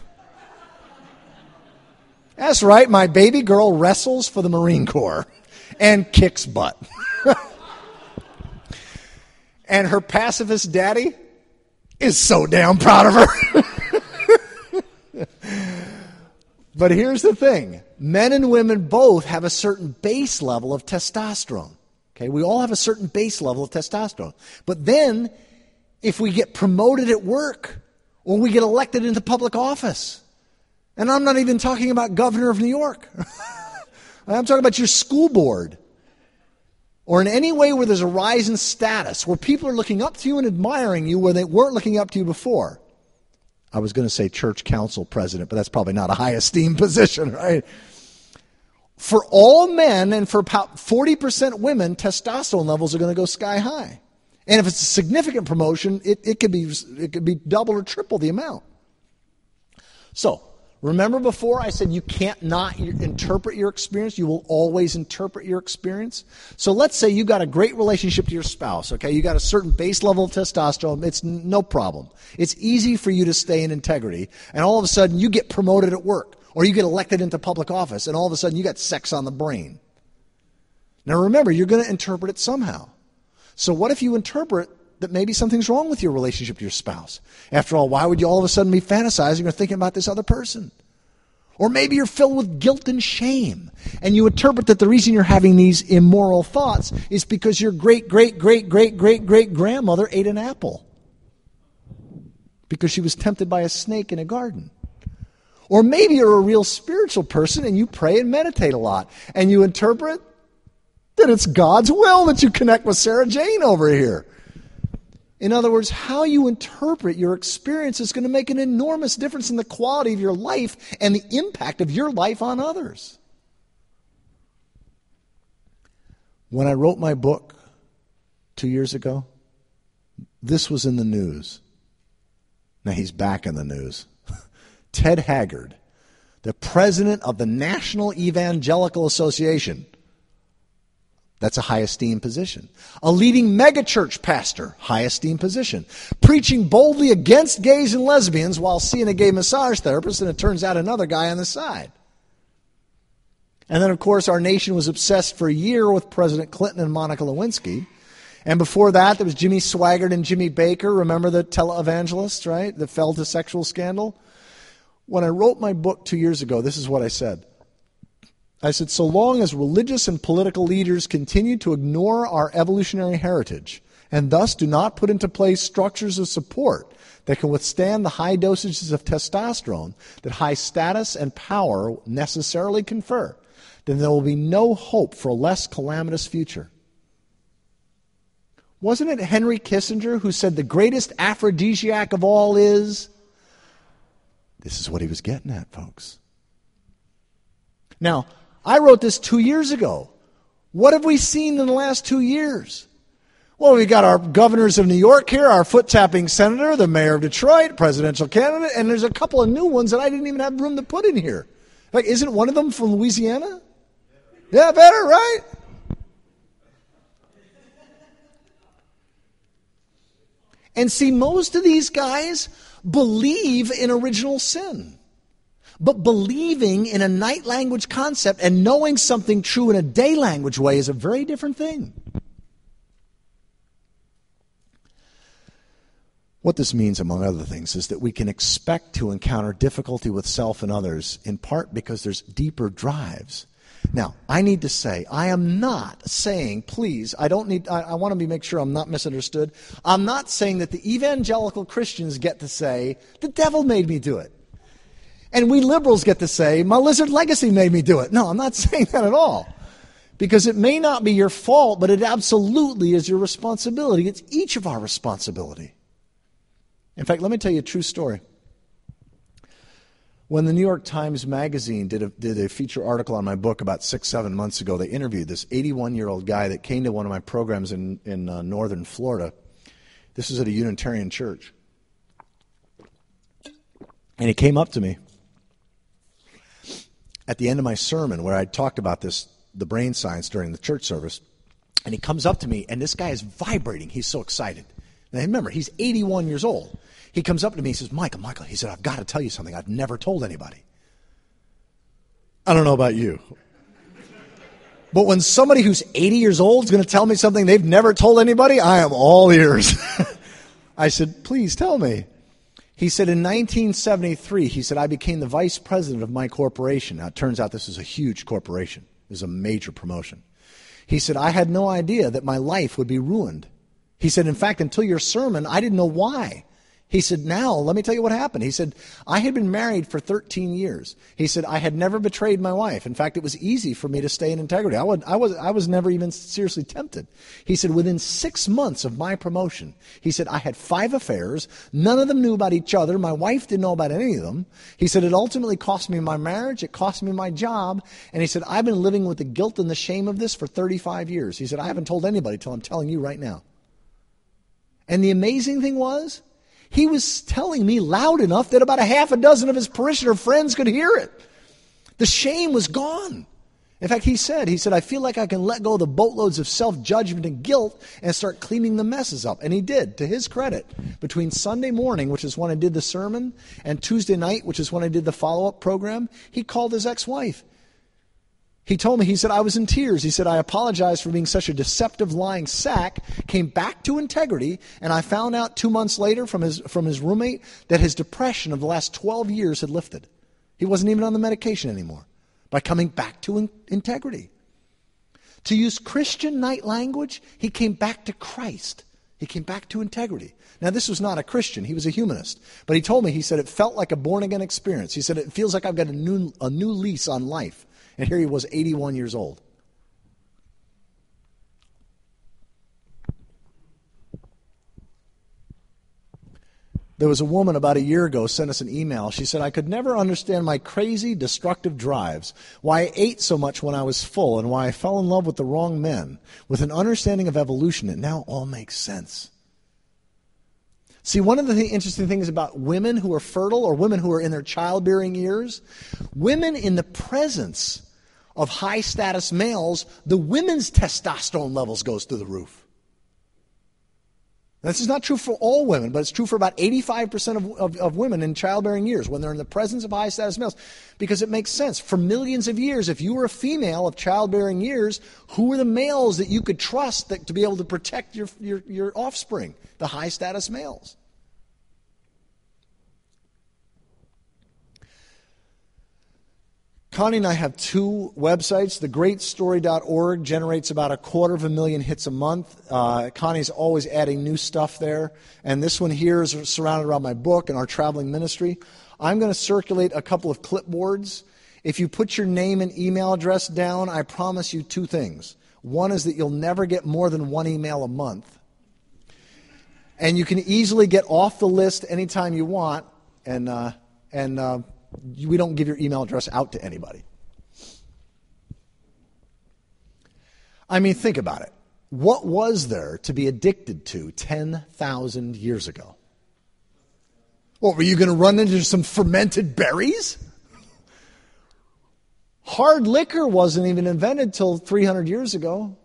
That's right, my baby girl wrestles for the Marine Corps and kicks butt. and her pacifist daddy is so damn proud of her. but here's the thing men and women both have a certain base level of testosterone. Okay, we all have a certain base level of testosterone. But then, if we get promoted at work or we get elected into public office, and I'm not even talking about governor of New York. I'm talking about your school board. Or in any way where there's a rise in status, where people are looking up to you and admiring you where they weren't looking up to you before. I was going to say church council president, but that's probably not a high esteem position, right? For all men and for about 40% women, testosterone levels are going to go sky high. And if it's a significant promotion, it, it, could be, it could be double or triple the amount. So, Remember before I said you can't not interpret your experience? You will always interpret your experience. So let's say you got a great relationship to your spouse, okay? You got a certain base level of testosterone. It's no problem. It's easy for you to stay in integrity. And all of a sudden you get promoted at work or you get elected into public office and all of a sudden you got sex on the brain. Now remember, you're going to interpret it somehow. So what if you interpret that maybe something's wrong with your relationship to your spouse. After all, why would you all of a sudden be fantasizing or thinking about this other person? Or maybe you're filled with guilt and shame, and you interpret that the reason you're having these immoral thoughts is because your great, great, great, great, great, great grandmother ate an apple because she was tempted by a snake in a garden. Or maybe you're a real spiritual person and you pray and meditate a lot, and you interpret that it's God's will that you connect with Sarah Jane over here. In other words, how you interpret your experience is going to make an enormous difference in the quality of your life and the impact of your life on others. When I wrote my book two years ago, this was in the news. Now he's back in the news. Ted Haggard, the president of the National Evangelical Association, that's a high esteem position. A leading megachurch pastor, high esteem position. Preaching boldly against gays and lesbians while seeing a gay massage therapist, and it turns out another guy on the side. And then, of course, our nation was obsessed for a year with President Clinton and Monica Lewinsky. And before that, there was Jimmy Swaggart and Jimmy Bakker. Remember the televangelists, right? That fell to sexual scandal? When I wrote my book two years ago, this is what I said. I said, so long as religious and political leaders continue to ignore our evolutionary heritage and thus do not put into place structures of support that can withstand the high dosages of testosterone that high status and power necessarily confer, then there will be no hope for a less calamitous future. Wasn't it Henry Kissinger who said the greatest aphrodisiac of all is? This is what he was getting at, folks. Now, I wrote this two years ago. What have we seen in the last two years? Well, we've got our governors of New York here, our foot tapping senator, the mayor of Detroit, presidential candidate, and there's a couple of new ones that I didn't even have room to put in here. Like, isn't one of them from Louisiana? Yeah, better, right? And see, most of these guys believe in original sin. But believing in a night language concept and knowing something true in a day language way is a very different thing. What this means, among other things, is that we can expect to encounter difficulty with self and others, in part because there's deeper drives. Now, I need to say, I am not saying, please, I don't need, I, I want to be make sure I'm not misunderstood. I'm not saying that the evangelical Christians get to say, the devil made me do it. And we liberals get to say, my lizard legacy made me do it. No, I'm not saying that at all. Because it may not be your fault, but it absolutely is your responsibility. It's each of our responsibility. In fact, let me tell you a true story. When the New York Times Magazine did a, did a feature article on my book about six, seven months ago, they interviewed this 81 year old guy that came to one of my programs in, in uh, northern Florida. This was at a Unitarian church. And he came up to me at the end of my sermon where I talked about this, the brain science during the church service. And he comes up to me, and this guy is vibrating. He's so excited. Now remember, he's 81 years old. He comes up to me, he says, Michael, Michael, he said, I've got to tell you something I've never told anybody. I don't know about you. But when somebody who's 80 years old is going to tell me something they've never told anybody, I am all ears. I said, please tell me. He said in 1973, he said, I became the vice president of my corporation. Now, it turns out this is a huge corporation. It was a major promotion. He said, I had no idea that my life would be ruined. He said, in fact, until your sermon, I didn't know why. He said, Now, let me tell you what happened. He said, I had been married for 13 years. He said, I had never betrayed my wife. In fact, it was easy for me to stay in integrity. I, would, I, was, I was never even seriously tempted. He said, Within six months of my promotion, he said, I had five affairs. None of them knew about each other. My wife didn't know about any of them. He said, It ultimately cost me my marriage. It cost me my job. And he said, I've been living with the guilt and the shame of this for 35 years. He said, I haven't told anybody till I'm telling you right now. And the amazing thing was, he was telling me loud enough that about a half a dozen of his parishioner friends could hear it. The shame was gone. In fact, he said, he said, I feel like I can let go of the boatloads of self-judgment and guilt and start cleaning the messes up. And he did, to his credit. Between Sunday morning, which is when I did the sermon, and Tuesday night, which is when I did the follow-up program, he called his ex-wife he told me, he said, I was in tears. He said, I apologize for being such a deceptive, lying sack, came back to integrity, and I found out two months later from his, from his roommate that his depression of the last 12 years had lifted. He wasn't even on the medication anymore by coming back to in- integrity. To use Christian night language, he came back to Christ. He came back to integrity. Now, this was not a Christian, he was a humanist. But he told me, he said, it felt like a born again experience. He said, it feels like I've got a new, a new lease on life. And here he was 81 years old. There was a woman about a year ago sent us an email. She said, I could never understand my crazy, destructive drives, why I ate so much when I was full, and why I fell in love with the wrong men. With an understanding of evolution, it now all makes sense. See, one of the th- interesting things about women who are fertile or women who are in their childbearing years, women in the presence of high status males, the women's testosterone levels goes through the roof. This is not true for all women, but it's true for about 85% of, of, of, women in childbearing years when they're in the presence of high status males. Because it makes sense. For millions of years, if you were a female of childbearing years, who were the males that you could trust that, to be able to protect your, your, your offspring? The high status males. Connie and I have two websites. TheGreatStory.org generates about a quarter of a million hits a month. Uh, Connie's always adding new stuff there. And this one here is surrounded around my book and our traveling ministry. I'm going to circulate a couple of clipboards. If you put your name and email address down, I promise you two things. One is that you'll never get more than one email a month. And you can easily get off the list anytime you want. And, uh, and uh, we don't give your email address out to anybody. I mean, think about it. What was there to be addicted to 10,000 years ago? What, were you going to run into some fermented berries? Hard liquor wasn't even invented till 300 years ago.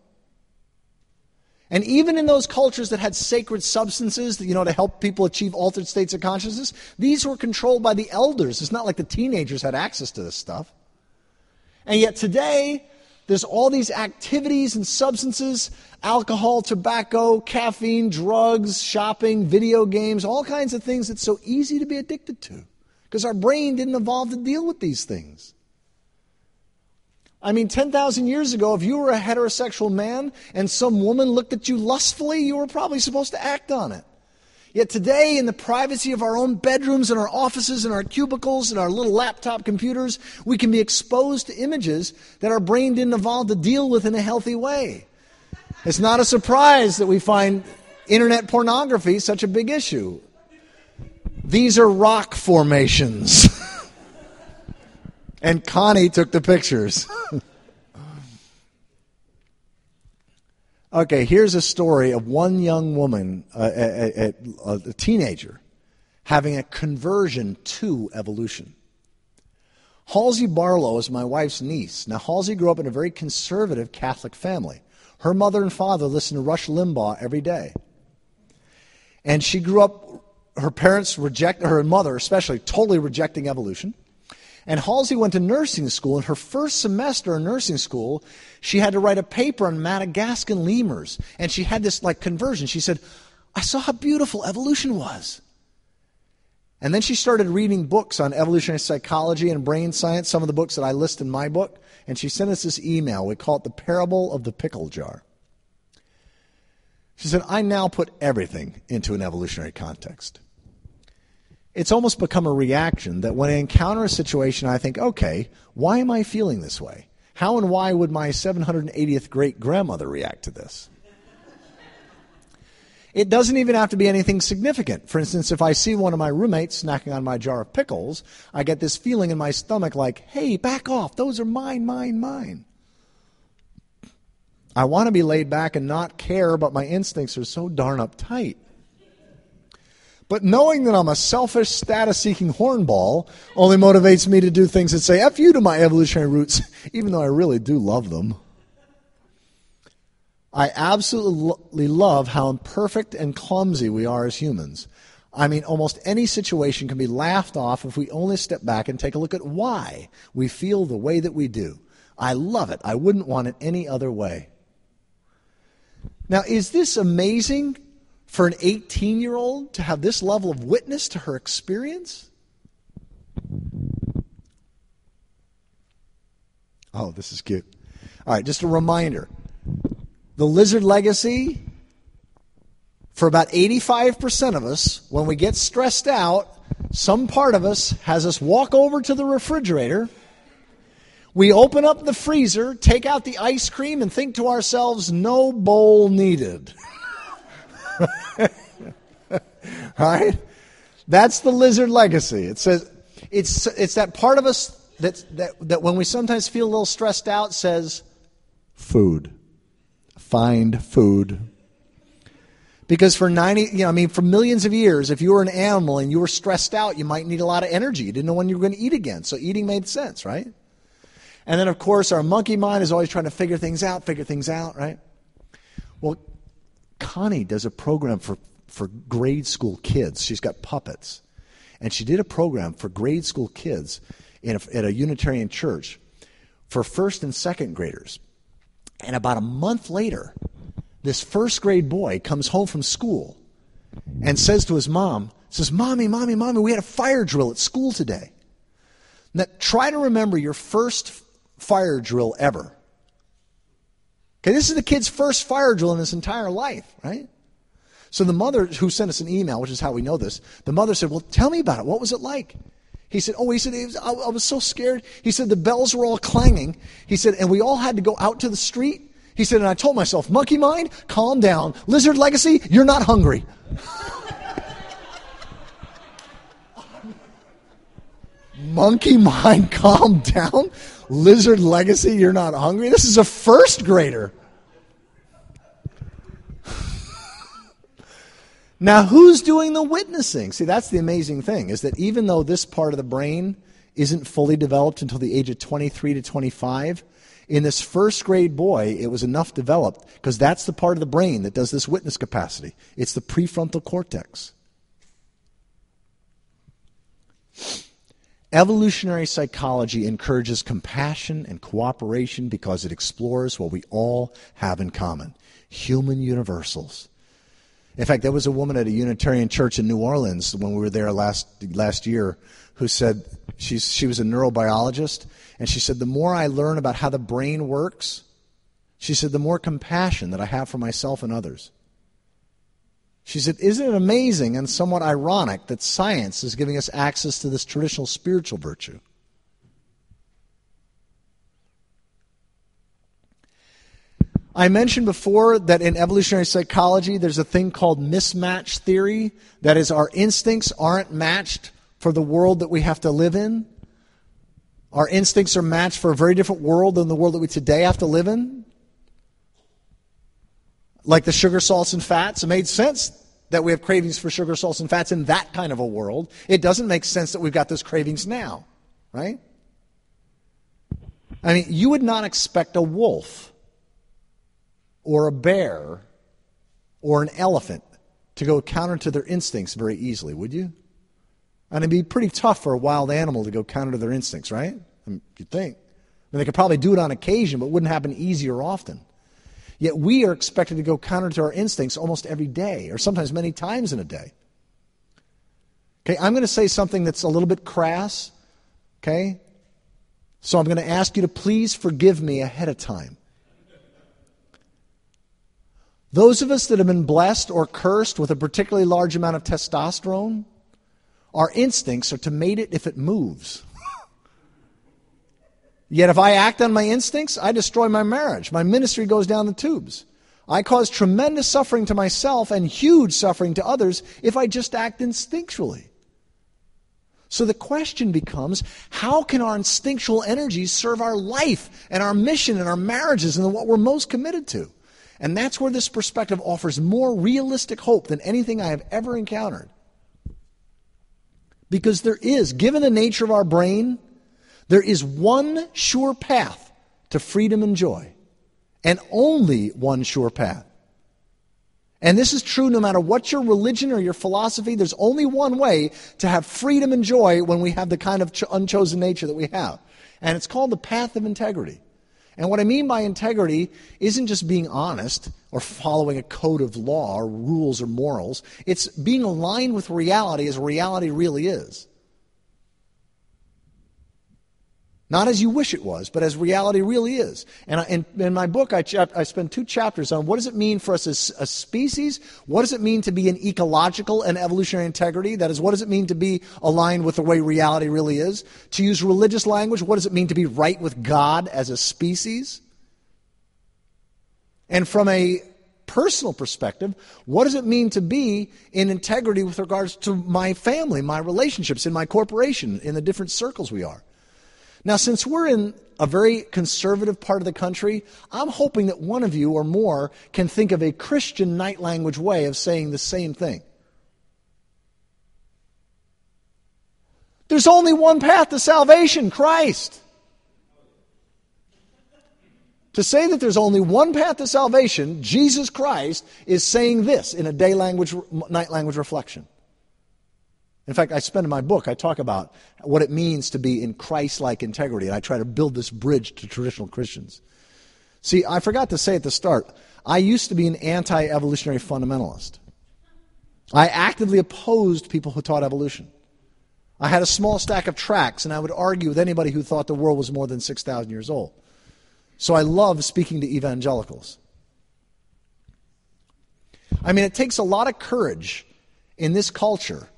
And even in those cultures that had sacred substances, you know, to help people achieve altered states of consciousness, these were controlled by the elders. It's not like the teenagers had access to this stuff. And yet today, there's all these activities and substances alcohol, tobacco, caffeine, drugs, shopping, video games, all kinds of things that's so easy to be addicted to because our brain didn't evolve to deal with these things. I mean, 10,000 years ago, if you were a heterosexual man and some woman looked at you lustfully, you were probably supposed to act on it. Yet today, in the privacy of our own bedrooms and our offices and our cubicles and our little laptop computers, we can be exposed to images that our brain didn't evolve to deal with in a healthy way. It's not a surprise that we find internet pornography such a big issue. These are rock formations. and Connie took the pictures. okay, here's a story of one young woman, uh, a, a, a teenager, having a conversion to evolution. Halsey Barlow is my wife's niece. Now, Halsey grew up in a very conservative Catholic family. Her mother and father listened to Rush Limbaugh every day. And she grew up her parents reject her mother especially totally rejecting evolution. And Halsey went to nursing school. In her first semester in nursing school, she had to write a paper on Madagascan lemurs. And she had this like conversion. She said, I saw how beautiful evolution was. And then she started reading books on evolutionary psychology and brain science, some of the books that I list in my book. And she sent us this email. We call it The Parable of the Pickle Jar. She said, I now put everything into an evolutionary context it's almost become a reaction that when I encounter a situation, I think, okay, why am I feeling this way? How and why would my 780th great grandmother react to this? It doesn't even have to be anything significant. For instance, if I see one of my roommates snacking on my jar of pickles, I get this feeling in my stomach like, hey, back off. Those are mine, mine, mine. I want to be laid back and not care, but my instincts are so darn uptight. But knowing that I'm a selfish, status seeking hornball only motivates me to do things that say F you to my evolutionary roots, even though I really do love them. I absolutely love how imperfect and clumsy we are as humans. I mean, almost any situation can be laughed off if we only step back and take a look at why we feel the way that we do. I love it. I wouldn't want it any other way. Now, is this amazing? For an 18 year old to have this level of witness to her experience? Oh, this is cute. All right, just a reminder the lizard legacy for about 85% of us, when we get stressed out, some part of us has us walk over to the refrigerator. We open up the freezer, take out the ice cream, and think to ourselves, no bowl needed. right? That's the lizard legacy. It says it's it's that part of us that that that when we sometimes feel a little stressed out says food. Find food. Because for 90, you know, I mean, for millions of years, if you were an animal and you were stressed out, you might need a lot of energy. You didn't know when you were going to eat again. So eating made sense, right? And then, of course, our monkey mind is always trying to figure things out, figure things out, right? Well, Connie does a program for, for grade school kids. She's got puppets. And she did a program for grade school kids in a, at a Unitarian church for first and second graders. And about a month later, this first grade boy comes home from school and says to his mom, says, Mommy, Mommy, Mommy, we had a fire drill at school today. Now, try to remember your first fire drill ever. This is the kid's first fire drill in his entire life, right? So the mother who sent us an email, which is how we know this, the mother said, Well, tell me about it. What was it like? He said, Oh, he said, I was so scared. He said, The bells were all clanging. He said, And we all had to go out to the street. He said, And I told myself, Monkey mind, calm down. Lizard legacy, you're not hungry. Monkey mind, calm down. Lizard legacy, you're not hungry. This is a first grader. Now, who's doing the witnessing? See, that's the amazing thing is that even though this part of the brain isn't fully developed until the age of 23 to 25, in this first grade boy, it was enough developed because that's the part of the brain that does this witness capacity. It's the prefrontal cortex. Evolutionary psychology encourages compassion and cooperation because it explores what we all have in common human universals. In fact, there was a woman at a Unitarian church in New Orleans when we were there last, last year who said she's, she was a neurobiologist, and she said, The more I learn about how the brain works, she said, the more compassion that I have for myself and others. She said, Isn't it amazing and somewhat ironic that science is giving us access to this traditional spiritual virtue? I mentioned before that in evolutionary psychology, there's a thing called mismatch theory. That is, our instincts aren't matched for the world that we have to live in. Our instincts are matched for a very different world than the world that we today have to live in. Like the sugar, salts, and fats. It made sense that we have cravings for sugar, salts, and fats in that kind of a world. It doesn't make sense that we've got those cravings now, right? I mean, you would not expect a wolf or a bear or an elephant to go counter to their instincts very easily, would you? And it'd be pretty tough for a wild animal to go counter to their instincts, right? I mean, you'd think. I mean, they could probably do it on occasion, but it wouldn't happen easy or often. Yet we are expected to go counter to our instincts almost every day, or sometimes many times in a day. Okay, I'm going to say something that's a little bit crass, okay? So I'm going to ask you to please forgive me ahead of time. Those of us that have been blessed or cursed with a particularly large amount of testosterone, our instincts are to mate it if it moves. Yet if I act on my instincts, I destroy my marriage. My ministry goes down the tubes. I cause tremendous suffering to myself and huge suffering to others if I just act instinctually. So the question becomes how can our instinctual energies serve our life and our mission and our marriages and what we're most committed to? And that's where this perspective offers more realistic hope than anything I have ever encountered. Because there is, given the nature of our brain, there is one sure path to freedom and joy, and only one sure path. And this is true no matter what your religion or your philosophy, there's only one way to have freedom and joy when we have the kind of unchosen nature that we have. And it's called the path of integrity. And what I mean by integrity isn't just being honest or following a code of law or rules or morals. It's being aligned with reality as reality really is. Not as you wish it was, but as reality really is. And I, in, in, my book, I, chap, I spend two chapters on what does it mean for us as a species? What does it mean to be an ecological and evolutionary integrity? That is, what does it mean to be aligned with the way reality really is? To use religious language, what does it mean to be right with God as a species? And from a personal perspective, what does it mean to be in integrity with regards to my family, my relationships, in my corporation, in the different circles we are? Now, since we're in a very conservative part of the country, I'm hoping that one of you or more can think of a Christian night language way of saying the same thing. There's only one path to salvation Christ. To say that there's only one path to salvation, Jesus Christ, is saying this in a day language, night language reflection. In fact, I spend in my book, I talk about what it means to be in Christ like integrity, and I try to build this bridge to traditional Christians. See, I forgot to say at the start, I used to be an anti evolutionary fundamentalist. I actively opposed people who taught evolution. I had a small stack of tracts, and I would argue with anybody who thought the world was more than 6,000 years old. So I love speaking to evangelicals. I mean, it takes a lot of courage in this culture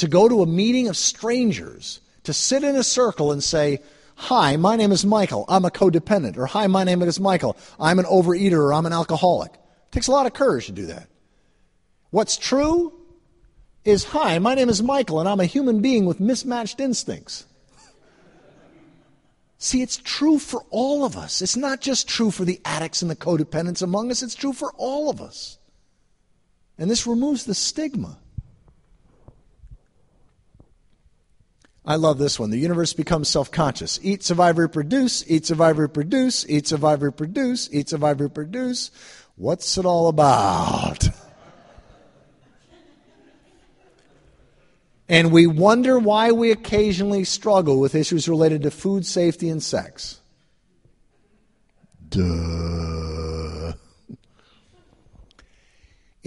to go to a meeting of strangers, to sit in a circle and say, Hi, my name is Michael. I'm a codependent. Or, Hi, my name is Michael. I'm an overeater or I'm an alcoholic. It takes a lot of courage to do that. What's true is, Hi, my name is Michael and I'm a human being with mismatched instincts. See, it's true for all of us. It's not just true for the addicts and the codependents among us, it's true for all of us. And this removes the stigma. I love this one. The universe becomes self conscious. Eat, survive, reproduce, eat, survive, reproduce, eat, survive, reproduce, eat, survive, reproduce. What's it all about? And we wonder why we occasionally struggle with issues related to food safety and sex. Duh.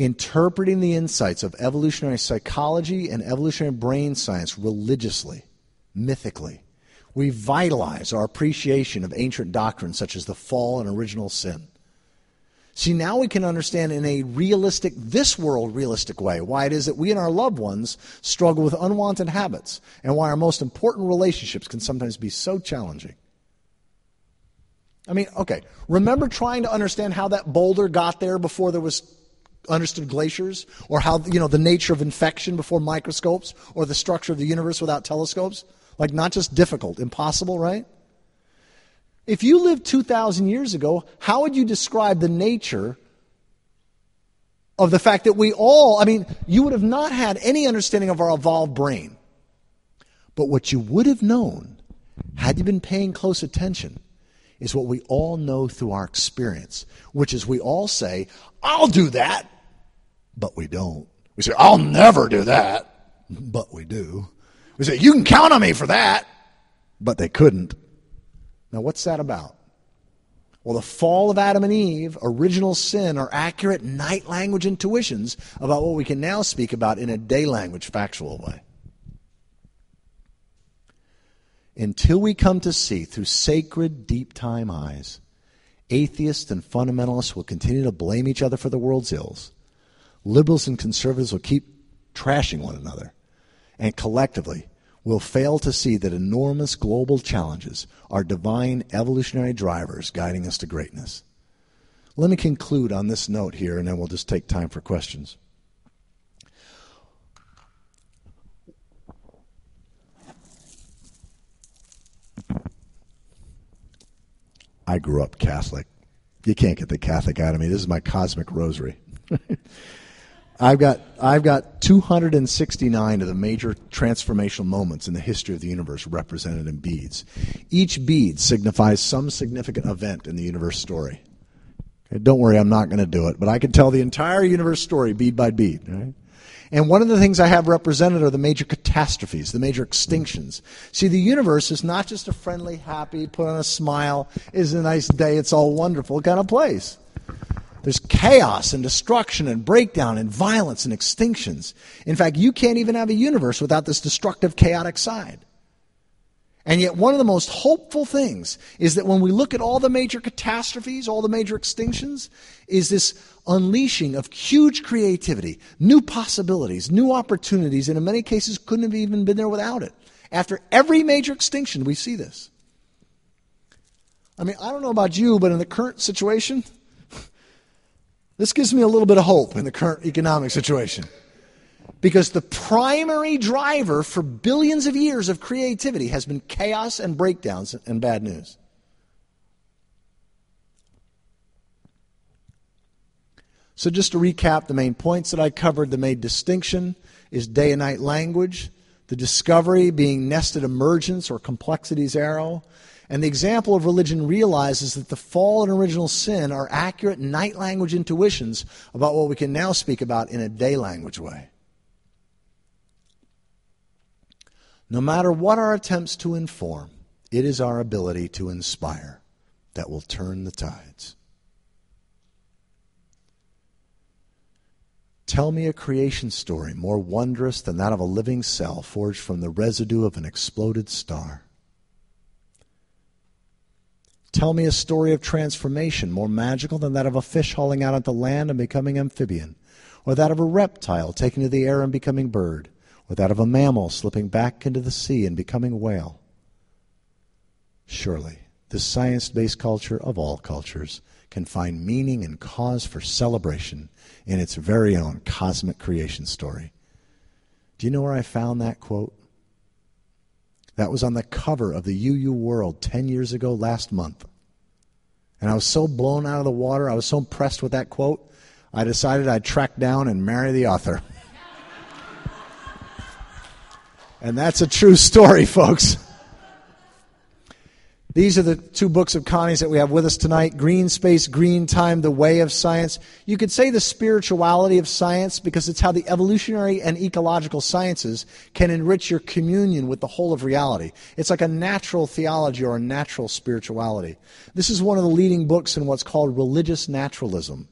Interpreting the insights of evolutionary psychology and evolutionary brain science religiously mythically. We vitalize our appreciation of ancient doctrines such as the fall and original sin. See, now we can understand in a realistic, this world realistic way, why it is that we and our loved ones struggle with unwanted habits and why our most important relationships can sometimes be so challenging. I mean, okay, remember trying to understand how that boulder got there before there was understood glaciers or how you know the nature of infection before microscopes or the structure of the universe without telescopes? Like not just difficult, impossible, right? If you lived 2000 years ago, how would you describe the nature of the fact that we all, I mean, you would have not had any understanding of our evolved brain. But what you would have known, had you been paying close attention, is what we all know through our experience, which is we all say, I'll do that, but we don't. We say, I'll never do that, but we do. We say, You can count on me for that, but they couldn't. Now, what's that about? Well, the fall of Adam and Eve, original sin, are accurate night language intuitions about what we can now speak about in a day language factual way. Until we come to see through sacred, deep time eyes, atheists and fundamentalists will continue to blame each other for the world's ills. Liberals and conservatives will keep trashing one another. And collectively, will fail to see that enormous global challenges are divine evolutionary drivers guiding us to greatness. Let me conclude on this note here, and then we'll just take time for questions. I grew up Catholic. You can't get the Catholic out of me. This is my cosmic rosary. I've got I've got 269 of the major transformational moments in the history of the universe represented in beads. Each bead signifies some significant event in the universe story. Okay, don't worry, I'm not going to do it, but I can tell the entire universe story bead by bead. Right? And one of the things I have represented are the major catastrophes, the major extinctions. See, the universe is not just a friendly, happy, put on a smile, is a nice day, it's all wonderful kind of place. There's chaos and destruction and breakdown and violence and extinctions. In fact, you can't even have a universe without this destructive, chaotic side. And yet, one of the most hopeful things is that when we look at all the major catastrophes, all the major extinctions, is this unleashing of huge creativity, new possibilities, new opportunities, and in many cases couldn't have even been there without it. After every major extinction, we see this. I mean, I don't know about you, but in the current situation, this gives me a little bit of hope in the current economic situation. Because the primary driver for billions of years of creativity has been chaos and breakdowns and bad news. So, just to recap the main points that I covered, the main distinction is day and night language, the discovery being nested emergence or complexity's arrow, and the example of religion realizes that the fall and original sin are accurate night language intuitions about what we can now speak about in a day language way. No matter what our attempts to inform, it is our ability to inspire that will turn the tides. Tell me a creation story more wondrous than that of a living cell forged from the residue of an exploded star. Tell me a story of transformation more magical than that of a fish hauling out onto land and becoming amphibian, or that of a reptile taking to the air and becoming bird, or that of a mammal slipping back into the sea and becoming whale. Surely, this science based culture of all cultures can find meaning and cause for celebration in its very own cosmic creation story. Do you know where I found that quote? That was on the cover of the UU World 10 years ago last month. And I was so blown out of the water, I was so impressed with that quote, I decided I'd track down and marry the author. and that's a true story, folks. These are the two books of Connie's that we have with us tonight Green Space, Green Time, The Way of Science. You could say the spirituality of science because it's how the evolutionary and ecological sciences can enrich your communion with the whole of reality. It's like a natural theology or a natural spirituality. This is one of the leading books in what's called religious naturalism.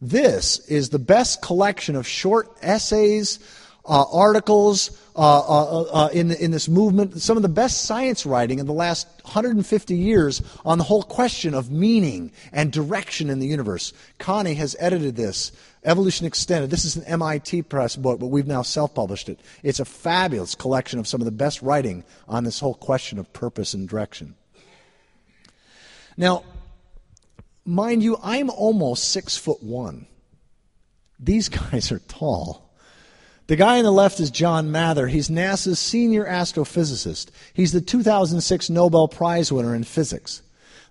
This is the best collection of short essays, uh, articles uh, uh, uh, in, in this movement, some of the best science writing in the last 150 years on the whole question of meaning and direction in the universe. Connie has edited this. Evolution Extended. This is an MIT Press book, but we've now self published it. It's a fabulous collection of some of the best writing on this whole question of purpose and direction. Now, mind you, I'm almost six foot one. These guys are tall. The guy on the left is John Mather. He's NASA's senior astrophysicist. He's the 2006 Nobel Prize winner in physics.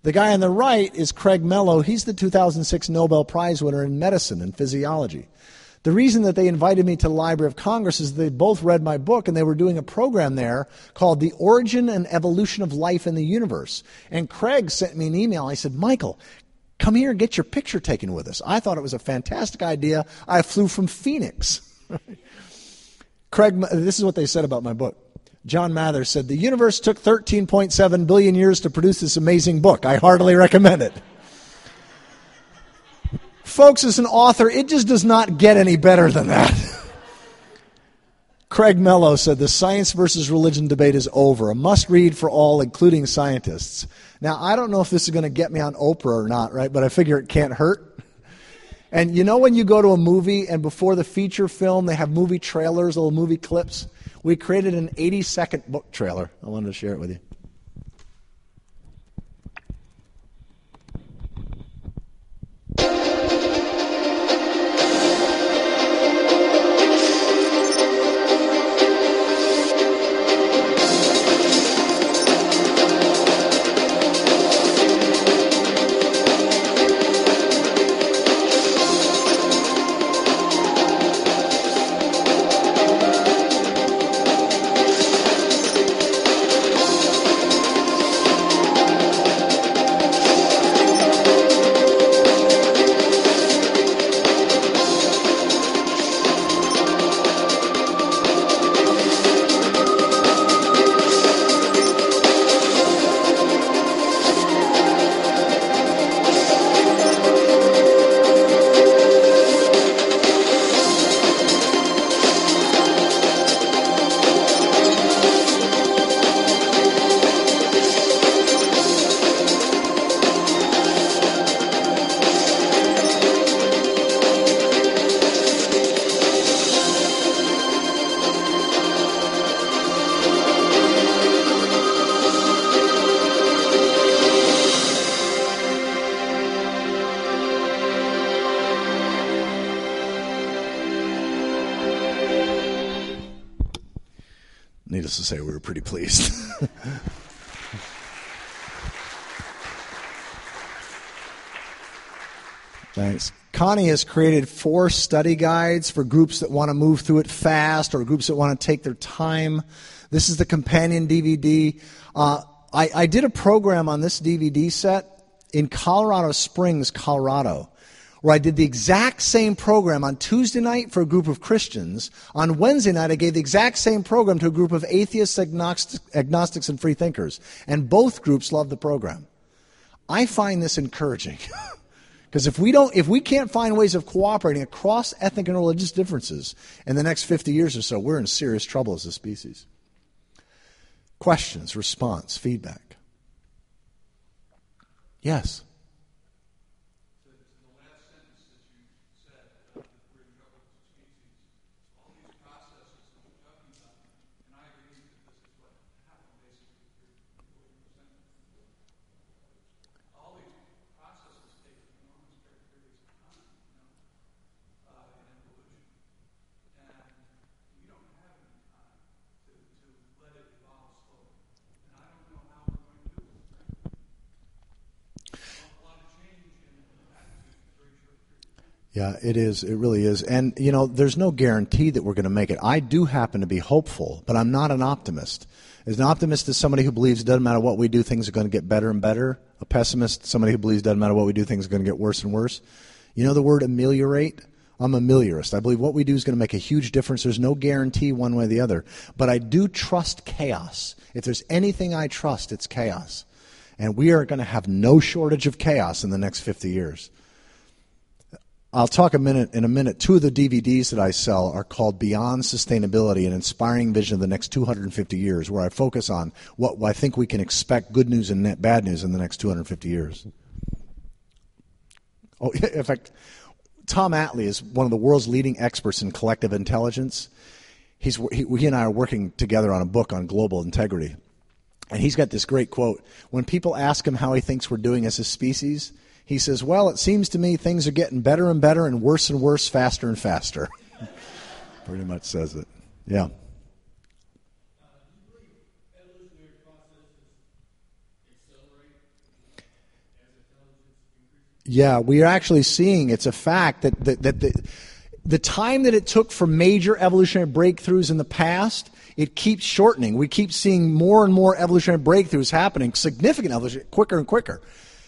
The guy on the right is Craig Mello. He's the 2006 Nobel Prize winner in medicine and physiology. The reason that they invited me to the Library of Congress is they both read my book and they were doing a program there called The Origin and Evolution of Life in the Universe. And Craig sent me an email. I said, Michael, come here and get your picture taken with us. I thought it was a fantastic idea. I flew from Phoenix. Craig, this is what they said about my book. John Mather said, The universe took 13.7 billion years to produce this amazing book. I heartily recommend it. Folks, as an author, it just does not get any better than that. Craig Mello said, The science versus religion debate is over. A must read for all, including scientists. Now, I don't know if this is going to get me on Oprah or not, right? But I figure it can't hurt. And you know when you go to a movie and before the feature film they have movie trailers, little movie clips? We created an 80 second book trailer. I wanted to share it with you. Connie has created four study guides for groups that want to move through it fast or groups that want to take their time. This is the companion DVD. Uh, I, I did a program on this DVD set in Colorado Springs, Colorado where I did the exact same program on Tuesday night for a group of Christians. On Wednesday night, I gave the exact same program to a group of atheists, agnostics, and free thinkers. And both groups loved the program. I find this encouraging. Because if we don't, if we can't find ways of cooperating across ethnic and religious differences in the next 50 years or so, we're in serious trouble as a species. Questions, response, feedback. Yes. Yeah, it is. It really is. And, you know, there's no guarantee that we're going to make it. I do happen to be hopeful, but I'm not an optimist. As an optimist is somebody who believes it doesn't matter what we do, things are going to get better and better. A pessimist, somebody who believes it doesn't matter what we do, things are going to get worse and worse. You know the word ameliorate? I'm a meliorist. I believe what we do is going to make a huge difference. There's no guarantee one way or the other. But I do trust chaos. If there's anything I trust, it's chaos. And we are going to have no shortage of chaos in the next 50 years. I'll talk a minute in a minute. Two of the DVDs that I sell are called Beyond Sustainability: An Inspiring Vision of the Next 250 Years, where I focus on what I think we can expect good news and bad news in the next 250 years. Oh, in fact, Tom Atlee is one of the world's leading experts in collective intelligence. He's, he, he and I are working together on a book on global integrity. And he's got this great quote. When people ask him how he thinks we're doing as a species, he says, Well, it seems to me things are getting better and better and worse and worse, faster and faster. Pretty much says it. Yeah. Yeah, we are actually seeing it's a fact that, that, that the, the time that it took for major evolutionary breakthroughs in the past, it keeps shortening. We keep seeing more and more evolutionary breakthroughs happening, significant evolution, quicker and quicker.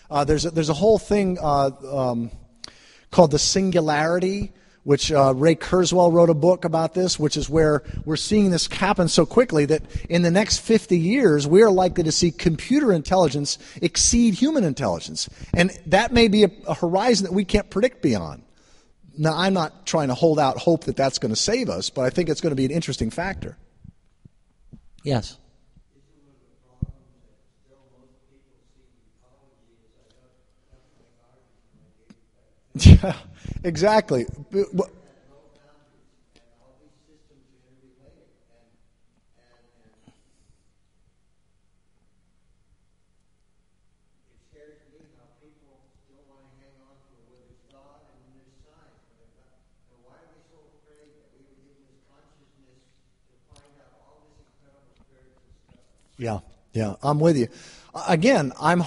Uh, there's, a, there's a whole thing uh, um, called the singularity, which uh, Ray Kurzweil wrote a book about this, which is where we're seeing this happen so quickly that in the next 50 years, we are likely to see computer intelligence exceed human intelligence. And that may be a, a horizon that we can't predict beyond. Now, I'm not trying to hold out hope that that's going to save us, but I think it's going to be an interesting factor. Yes. Yeah, exactly. Yeah, yeah, I'm with you. Again, I'm. Uh,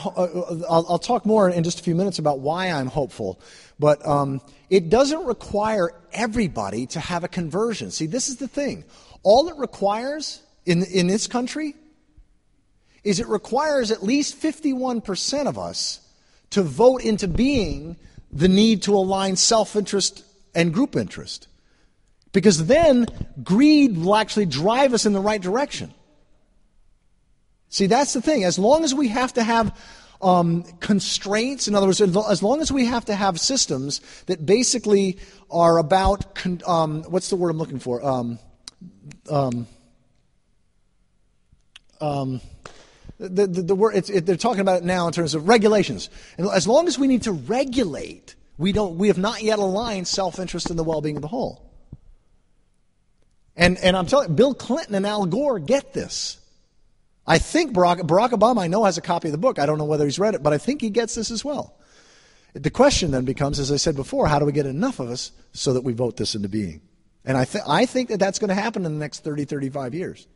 I'll, I'll, talk more in just a few minutes about why I'm hopeful, but um, it doesn't require everybody to have a conversion. See, this is the thing. All it requires in in this country is it requires at least 51% of us to vote into being the need to align self-interest and group interest, because then greed will actually drive us in the right direction. See, that's the thing. As long as we have to have um, constraints, in other words, as long as we have to have systems that basically are about, con- um, what's the word I'm looking for? Um, um, um the, the, the, word, it, they're talking about it now in terms of regulations. And as long as we need to regulate, we, don't, we have not yet aligned self interest in the well being of the whole. And, and I'm telling Bill Clinton and Al Gore get this. I think Barack, Barack Obama, I know, has a copy of the book. I don't know whether he's read it, but I think he gets this as well. The question then becomes, as I said before, how do we get enough of us so that we vote this into being? And I, th- I think that that's going to happen in the next 30, 35 years.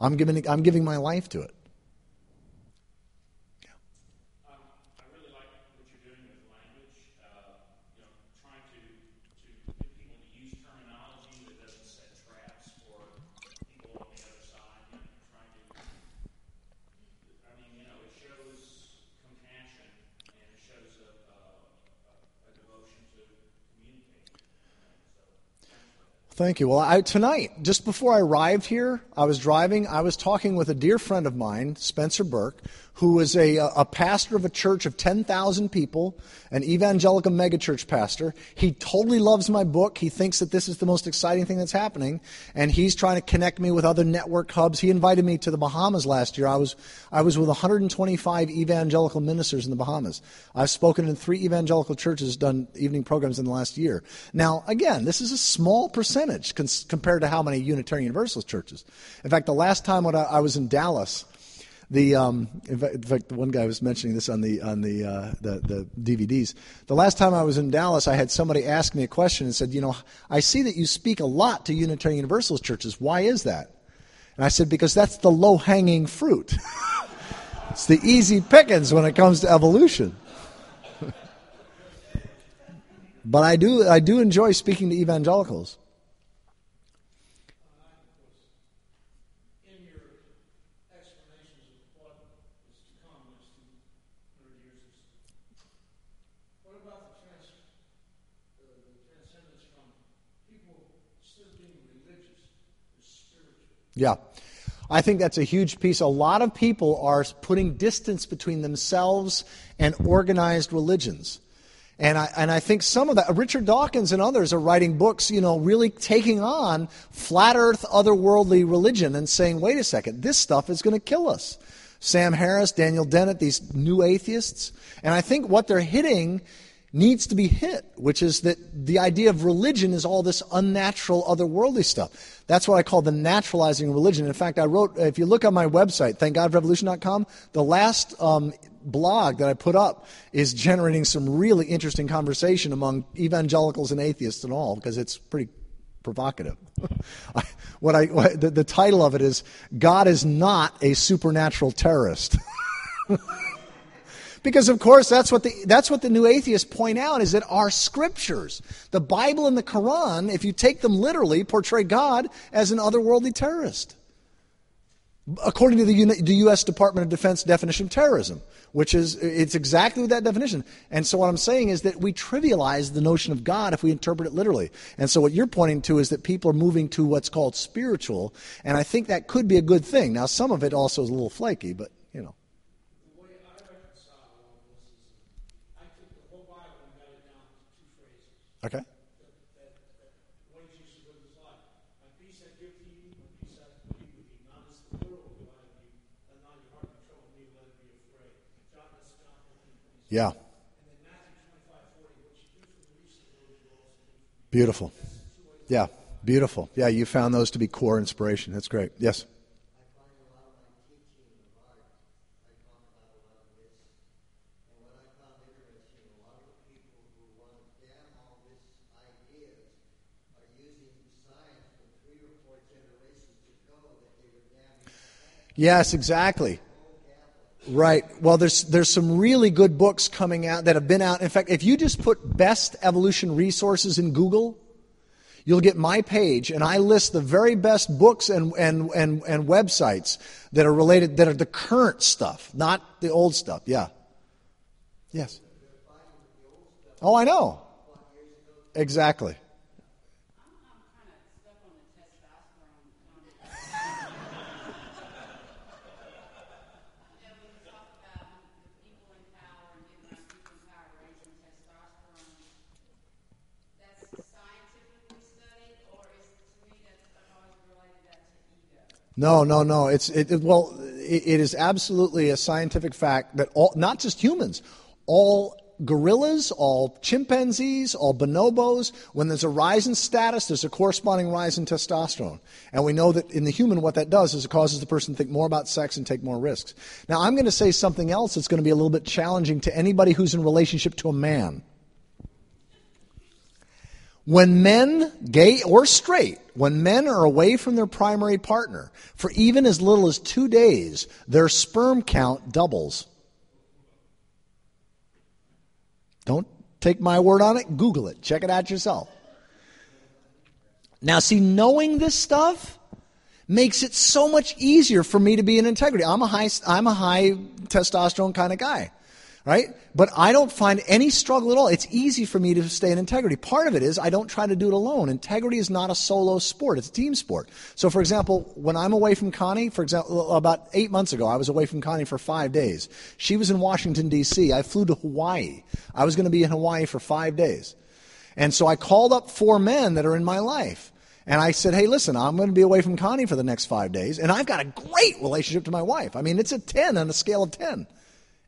I'm giving, I'm giving my life to it. Thank you. Well, I, tonight, just before I arrived here, I was driving. I was talking with a dear friend of mine, Spencer Burke, who is a, a pastor of a church of 10,000 people, an evangelical megachurch pastor. He totally loves my book. He thinks that this is the most exciting thing that's happening, and he's trying to connect me with other network hubs. He invited me to the Bahamas last year. I was, I was with 125 evangelical ministers in the Bahamas. I've spoken in three evangelical churches, done evening programs in the last year. Now, again, this is a small percentage cons- compared to how many Unitarian Universalist churches. In fact, the last time when I, I was in Dallas, the um, in, fact, in fact, one guy was mentioning this on the on the, uh, the the DVDs. The last time I was in Dallas, I had somebody ask me a question and said, "You know, I see that you speak a lot to Unitarian Universalist churches. Why is that?" And I said, "Because that's the low hanging fruit. it's the easy pickings when it comes to evolution." but I do I do enjoy speaking to evangelicals. Yeah. I think that's a huge piece. A lot of people are putting distance between themselves and organized religions. And I, and I think some of that, Richard Dawkins and others are writing books, you know, really taking on flat earth, otherworldly religion and saying, wait a second, this stuff is going to kill us. Sam Harris, Daniel Dennett, these new atheists. And I think what they're hitting needs to be hit, which is that the idea of religion is all this unnatural, otherworldly stuff. That's what I call the naturalizing religion. In fact, I wrote, if you look on my website, thankgodforevolution.com, the last um, blog that I put up is generating some really interesting conversation among evangelicals and atheists and all, because it's pretty provocative. I, what I, what, the, the title of it is God is not a supernatural terrorist. Because of course that's what the that's what the new atheists point out is that our scriptures, the Bible and the Quran, if you take them literally, portray God as an otherworldly terrorist. According to the, the U.S. Department of Defense definition of terrorism, which is it's exactly that definition. And so what I'm saying is that we trivialize the notion of God if we interpret it literally. And so what you're pointing to is that people are moving to what's called spiritual, and I think that could be a good thing. Now some of it also is a little flaky, but you know. Okay. Yeah. Beautiful. Yeah, beautiful. Yeah, you found those to be core inspiration. That's great. Yes. Yes, exactly. Right. Well, there's there's some really good books coming out that have been out. In fact, if you just put best evolution resources in Google, you'll get my page, and I list the very best books and and and, and websites that are related that are the current stuff, not the old stuff. Yeah. Yes. Oh, I know. Exactly. No, no, no. It's it, it well, it, it is absolutely a scientific fact that all, not just humans, all gorillas, all chimpanzees, all bonobos, when there's a rise in status, there's a corresponding rise in testosterone. And we know that in the human, what that does is it causes the person to think more about sex and take more risks. Now, I'm going to say something else that's going to be a little bit challenging to anybody who's in relationship to a man. When men, gay or straight, when men are away from their primary partner for even as little as two days, their sperm count doubles. Don't take my word on it, Google it, check it out yourself. Now, see, knowing this stuff makes it so much easier for me to be in integrity. I'm a high, I'm a high testosterone kind of guy right? But I don't find any struggle at all. It's easy for me to stay in integrity. Part of it is I don't try to do it alone. Integrity is not a solo sport, it's a team sport. So, for example, when I'm away from Connie, for example, about eight months ago, I was away from Connie for five days. She was in Washington, D.C. I flew to Hawaii. I was going to be in Hawaii for five days. And so I called up four men that are in my life. And I said, hey, listen, I'm going to be away from Connie for the next five days. And I've got a great relationship to my wife. I mean, it's a 10 on a scale of 10.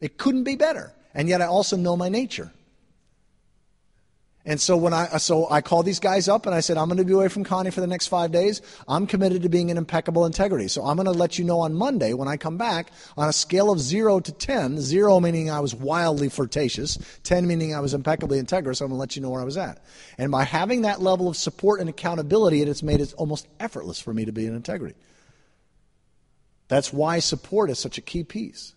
It couldn't be better. And yet I also know my nature. And so when I uh, so I called these guys up and I said, I'm going to be away from Connie for the next five days. I'm committed to being in impeccable integrity. So I'm going to let you know on Monday when I come back on a scale of zero to ten, zero meaning I was wildly flirtatious, ten meaning I was impeccably integrous. I'm going to let you know where I was at. And by having that level of support and accountability, it has made it almost effortless for me to be in integrity. That's why support is such a key piece.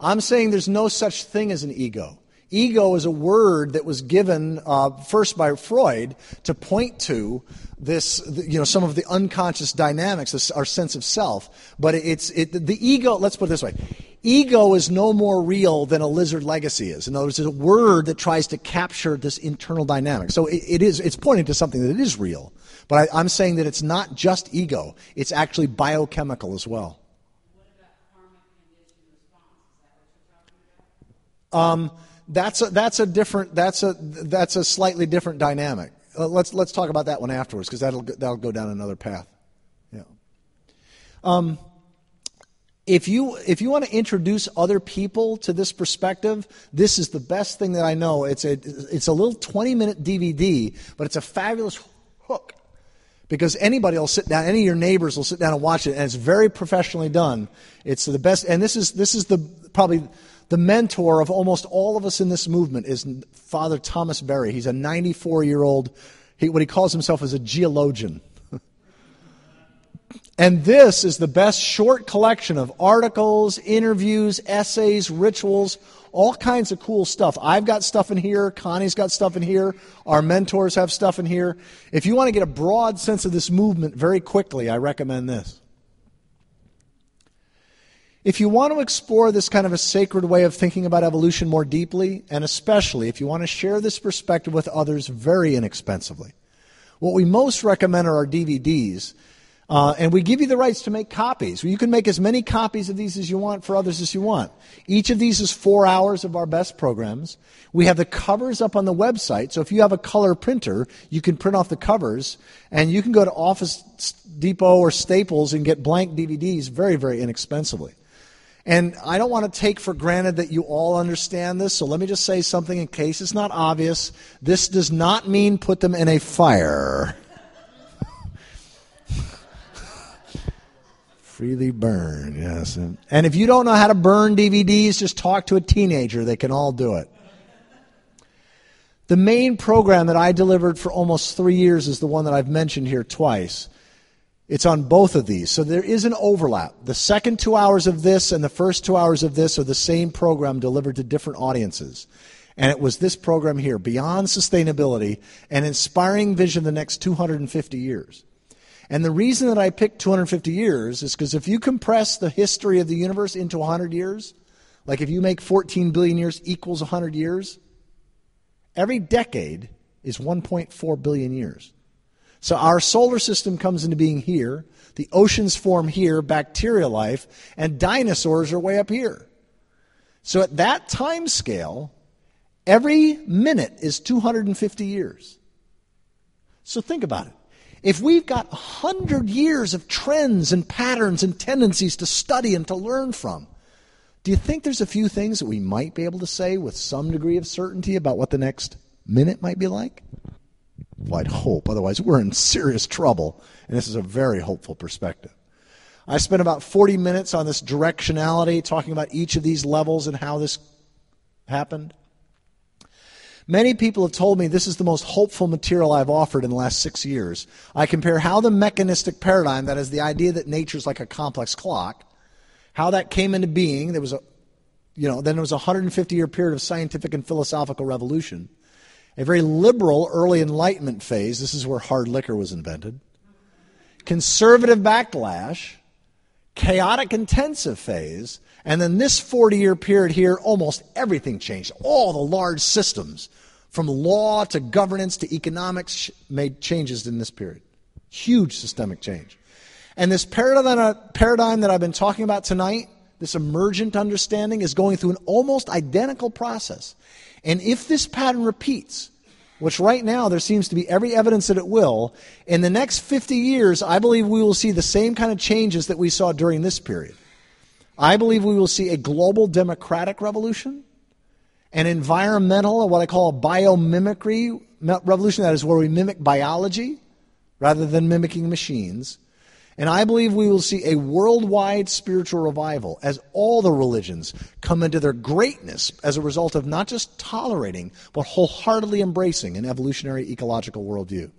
I'm saying there's no such thing as an ego. Ego is a word that was given uh, first by Freud to point to this, you know, some of the unconscious dynamics, our sense of self. But it's it, the ego. Let's put it this way: ego is no more real than a lizard legacy is. In other words, it's a word that tries to capture this internal dynamic. So it, it is. It's pointing to something that is real. But I, I'm saying that it's not just ego; it's actually biochemical as well. Um, that's a, that's a different that's a that's a slightly different dynamic. Uh, let's let's talk about that one afterwards because that'll that'll go down another path. Yeah. Um, if you if you want to introduce other people to this perspective, this is the best thing that I know. It's a it's a little 20 minute DVD, but it's a fabulous hook because anybody will sit down, any of your neighbors will sit down and watch it, and it's very professionally done. It's the best, and this is this is the probably the mentor of almost all of us in this movement is Father Thomas Berry. He's a 94 year old. He, what he calls himself is a geologian. And this is the best short collection of articles, interviews, essays, rituals, all kinds of cool stuff. I've got stuff in here. Connie's got stuff in here. Our mentors have stuff in here. If you want to get a broad sense of this movement very quickly, I recommend this. If you want to explore this kind of a sacred way of thinking about evolution more deeply, and especially if you want to share this perspective with others very inexpensively, what we most recommend are our DVDs uh, and we give you the rights to make copies. You can make as many copies of these as you want for others as you want. Each of these is four hours of our best programs. We have the covers up on the website. So if you have a color printer, you can print off the covers and you can go to Office Depot or Staples and get blank DVDs very, very inexpensively. And I don't want to take for granted that you all understand this, so let me just say something in case it's not obvious. This does not mean put them in a fire. Freely burn, yes. And if you don't know how to burn DVDs, just talk to a teenager. They can all do it. The main program that I delivered for almost three years is the one that I've mentioned here twice. It's on both of these. So there is an overlap. The second two hours of this and the first two hours of this are the same program delivered to different audiences. And it was this program here, Beyond Sustainability, an inspiring vision the next 250 years. And the reason that I picked 250 years is because if you compress the history of the universe into 100 years, like if you make 14 billion years equals 100 years, every decade is 1.4 billion years. So our solar system comes into being here, the oceans form here, bacterial life, and dinosaurs are way up here. So at that time scale, every minute is 250 years. So think about it. If we've got 100 years of trends and patterns and tendencies to study and to learn from, do you think there's a few things that we might be able to say with some degree of certainty about what the next minute might be like? I'd hope. Otherwise, we're in serious trouble. And this is a very hopeful perspective. I spent about 40 minutes on this directionality, talking about each of these levels and how this happened. Many people have told me this is the most hopeful material I've offered in the last six years. I compare how the mechanistic paradigm, that is the idea that nature is like a complex clock, how that came into being. There was a, you know, then there was a 150 year period of scientific and philosophical revolution, a very liberal early Enlightenment phase. This is where hard liquor was invented. Conservative backlash, chaotic intensive phase, and then this 40 year period here, almost everything changed. All the large systems, from law to governance to economics, made changes in this period. Huge systemic change. And this paradigm that I've been talking about tonight, this emergent understanding, is going through an almost identical process. And if this pattern repeats, which right now there seems to be every evidence that it will, in the next 50 years, I believe we will see the same kind of changes that we saw during this period. I believe we will see a global democratic revolution, an environmental, what I call a biomimicry revolution, that is where we mimic biology rather than mimicking machines. And I believe we will see a worldwide spiritual revival as all the religions come into their greatness as a result of not just tolerating, but wholeheartedly embracing an evolutionary ecological worldview.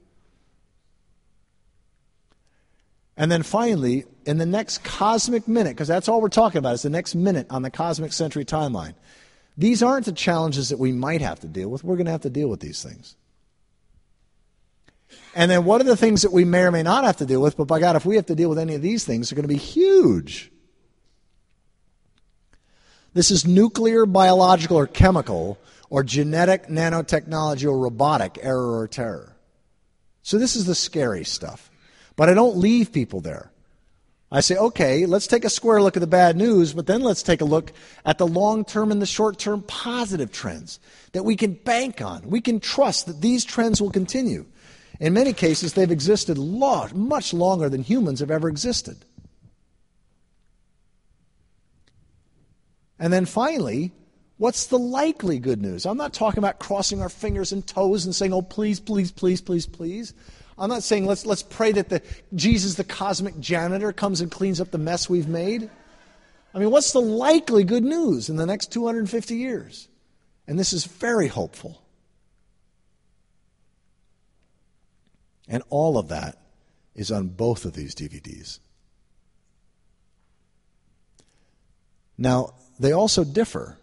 And then finally, in the next cosmic minute, because that's all we're talking about, is the next minute on the cosmic century timeline. These aren't the challenges that we might have to deal with. We're going to have to deal with these things. And then what are the things that we may or may not have to deal with? But by God, if we have to deal with any of these things, they're going to be huge. This is nuclear, biological, or chemical, or genetic, nanotechnology, or robotic error or terror. So this is the scary stuff. But I don't leave people there. I say, okay, let's take a square look at the bad news, but then let's take a look at the long term and the short term positive trends that we can bank on. We can trust that these trends will continue. In many cases, they've existed much longer than humans have ever existed. And then finally, what's the likely good news? I'm not talking about crossing our fingers and toes and saying, oh, please, please, please, please, please. I'm not saying let's, let's pray that the, Jesus, the cosmic janitor, comes and cleans up the mess we've made. I mean, what's the likely good news in the next 250 years? And this is very hopeful. And all of that is on both of these DVDs. Now, they also differ.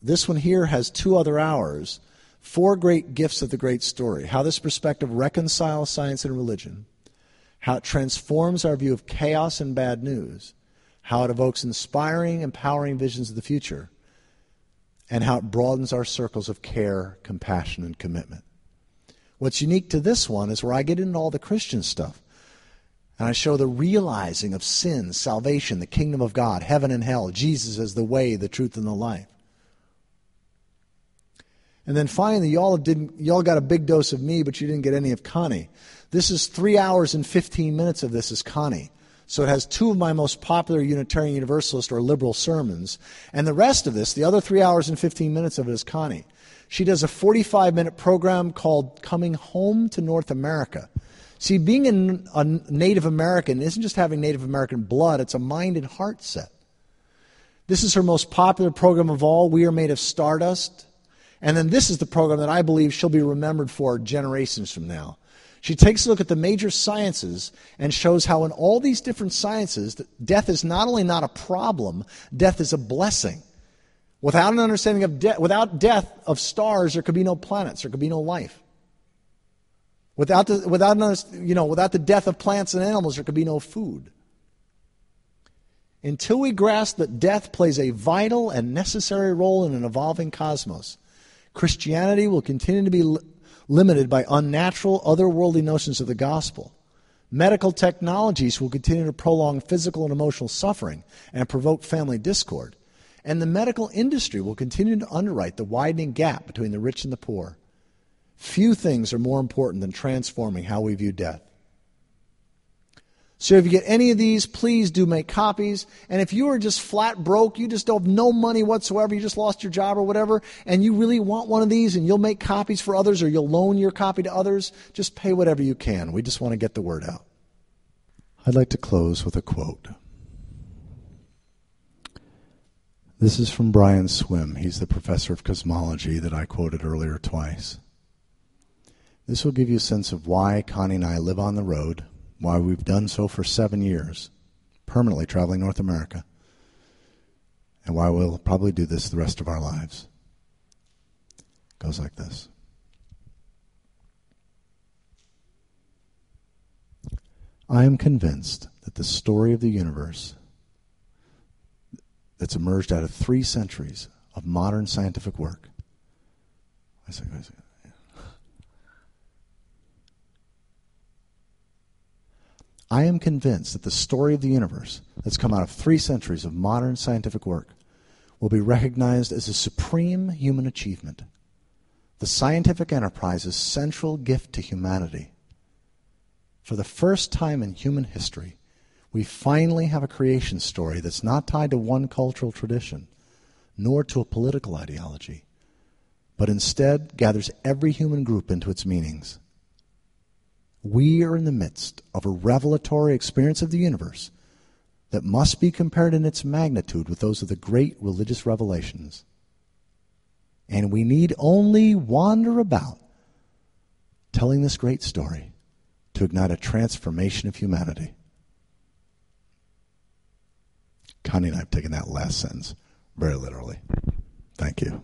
This one here has two other hours, four great gifts of the great story, how this perspective reconciles science and religion, how it transforms our view of chaos and bad news, how it evokes inspiring, empowering visions of the future, and how it broadens our circles of care, compassion, and commitment. What's unique to this one is where I get into all the Christian stuff. And I show the realizing of sin, salvation, the kingdom of God, heaven and hell, Jesus as the way, the truth, and the life. And then finally, y'all didn't y'all got a big dose of me, but you didn't get any of Connie. This is three hours and fifteen minutes of this is Connie. So it has two of my most popular Unitarian Universalist or liberal sermons. And the rest of this, the other three hours and 15 minutes of it is Connie. She does a 45 minute program called Coming Home to North America. See, being a Native American isn't just having Native American blood, it's a mind and heart set. This is her most popular program of all. We are made of stardust. And then this is the program that I believe she'll be remembered for generations from now. She takes a look at the major sciences and shows how, in all these different sciences, death is not only not a problem, death is a blessing. Without an understanding of death, without death of stars, there could be no planets, there could be no life. Without the, without, you know, without the death of plants and animals, there could be no food. Until we grasp that death plays a vital and necessary role in an evolving cosmos, Christianity will continue to be li- limited by unnatural, otherworldly notions of the gospel. Medical technologies will continue to prolong physical and emotional suffering and provoke family discord. And the medical industry will continue to underwrite the widening gap between the rich and the poor. Few things are more important than transforming how we view death. So if you get any of these, please do make copies. And if you are just flat broke, you just don't have no money whatsoever, you just lost your job or whatever, and you really want one of these and you'll make copies for others or you'll loan your copy to others, just pay whatever you can. We just want to get the word out. I'd like to close with a quote. This is from Brian Swimme. He's the professor of cosmology that I quoted earlier twice. This will give you a sense of why Connie and I live on the road, why we've done so for seven years, permanently traveling North America, and why we'll probably do this the rest of our lives. It goes like this. I am convinced that the story of the universe that's emerged out of three centuries of modern scientific work. I I I am convinced that the story of the universe that's come out of three centuries of modern scientific work will be recognized as a supreme human achievement, the scientific enterprise's central gift to humanity. For the first time in human history, we finally have a creation story that's not tied to one cultural tradition, nor to a political ideology, but instead gathers every human group into its meanings. We are in the midst of a revelatory experience of the universe that must be compared in its magnitude with those of the great religious revelations. And we need only wander about telling this great story to ignite a transformation of humanity. Connie and I have taken that last sentence very literally. Thank you.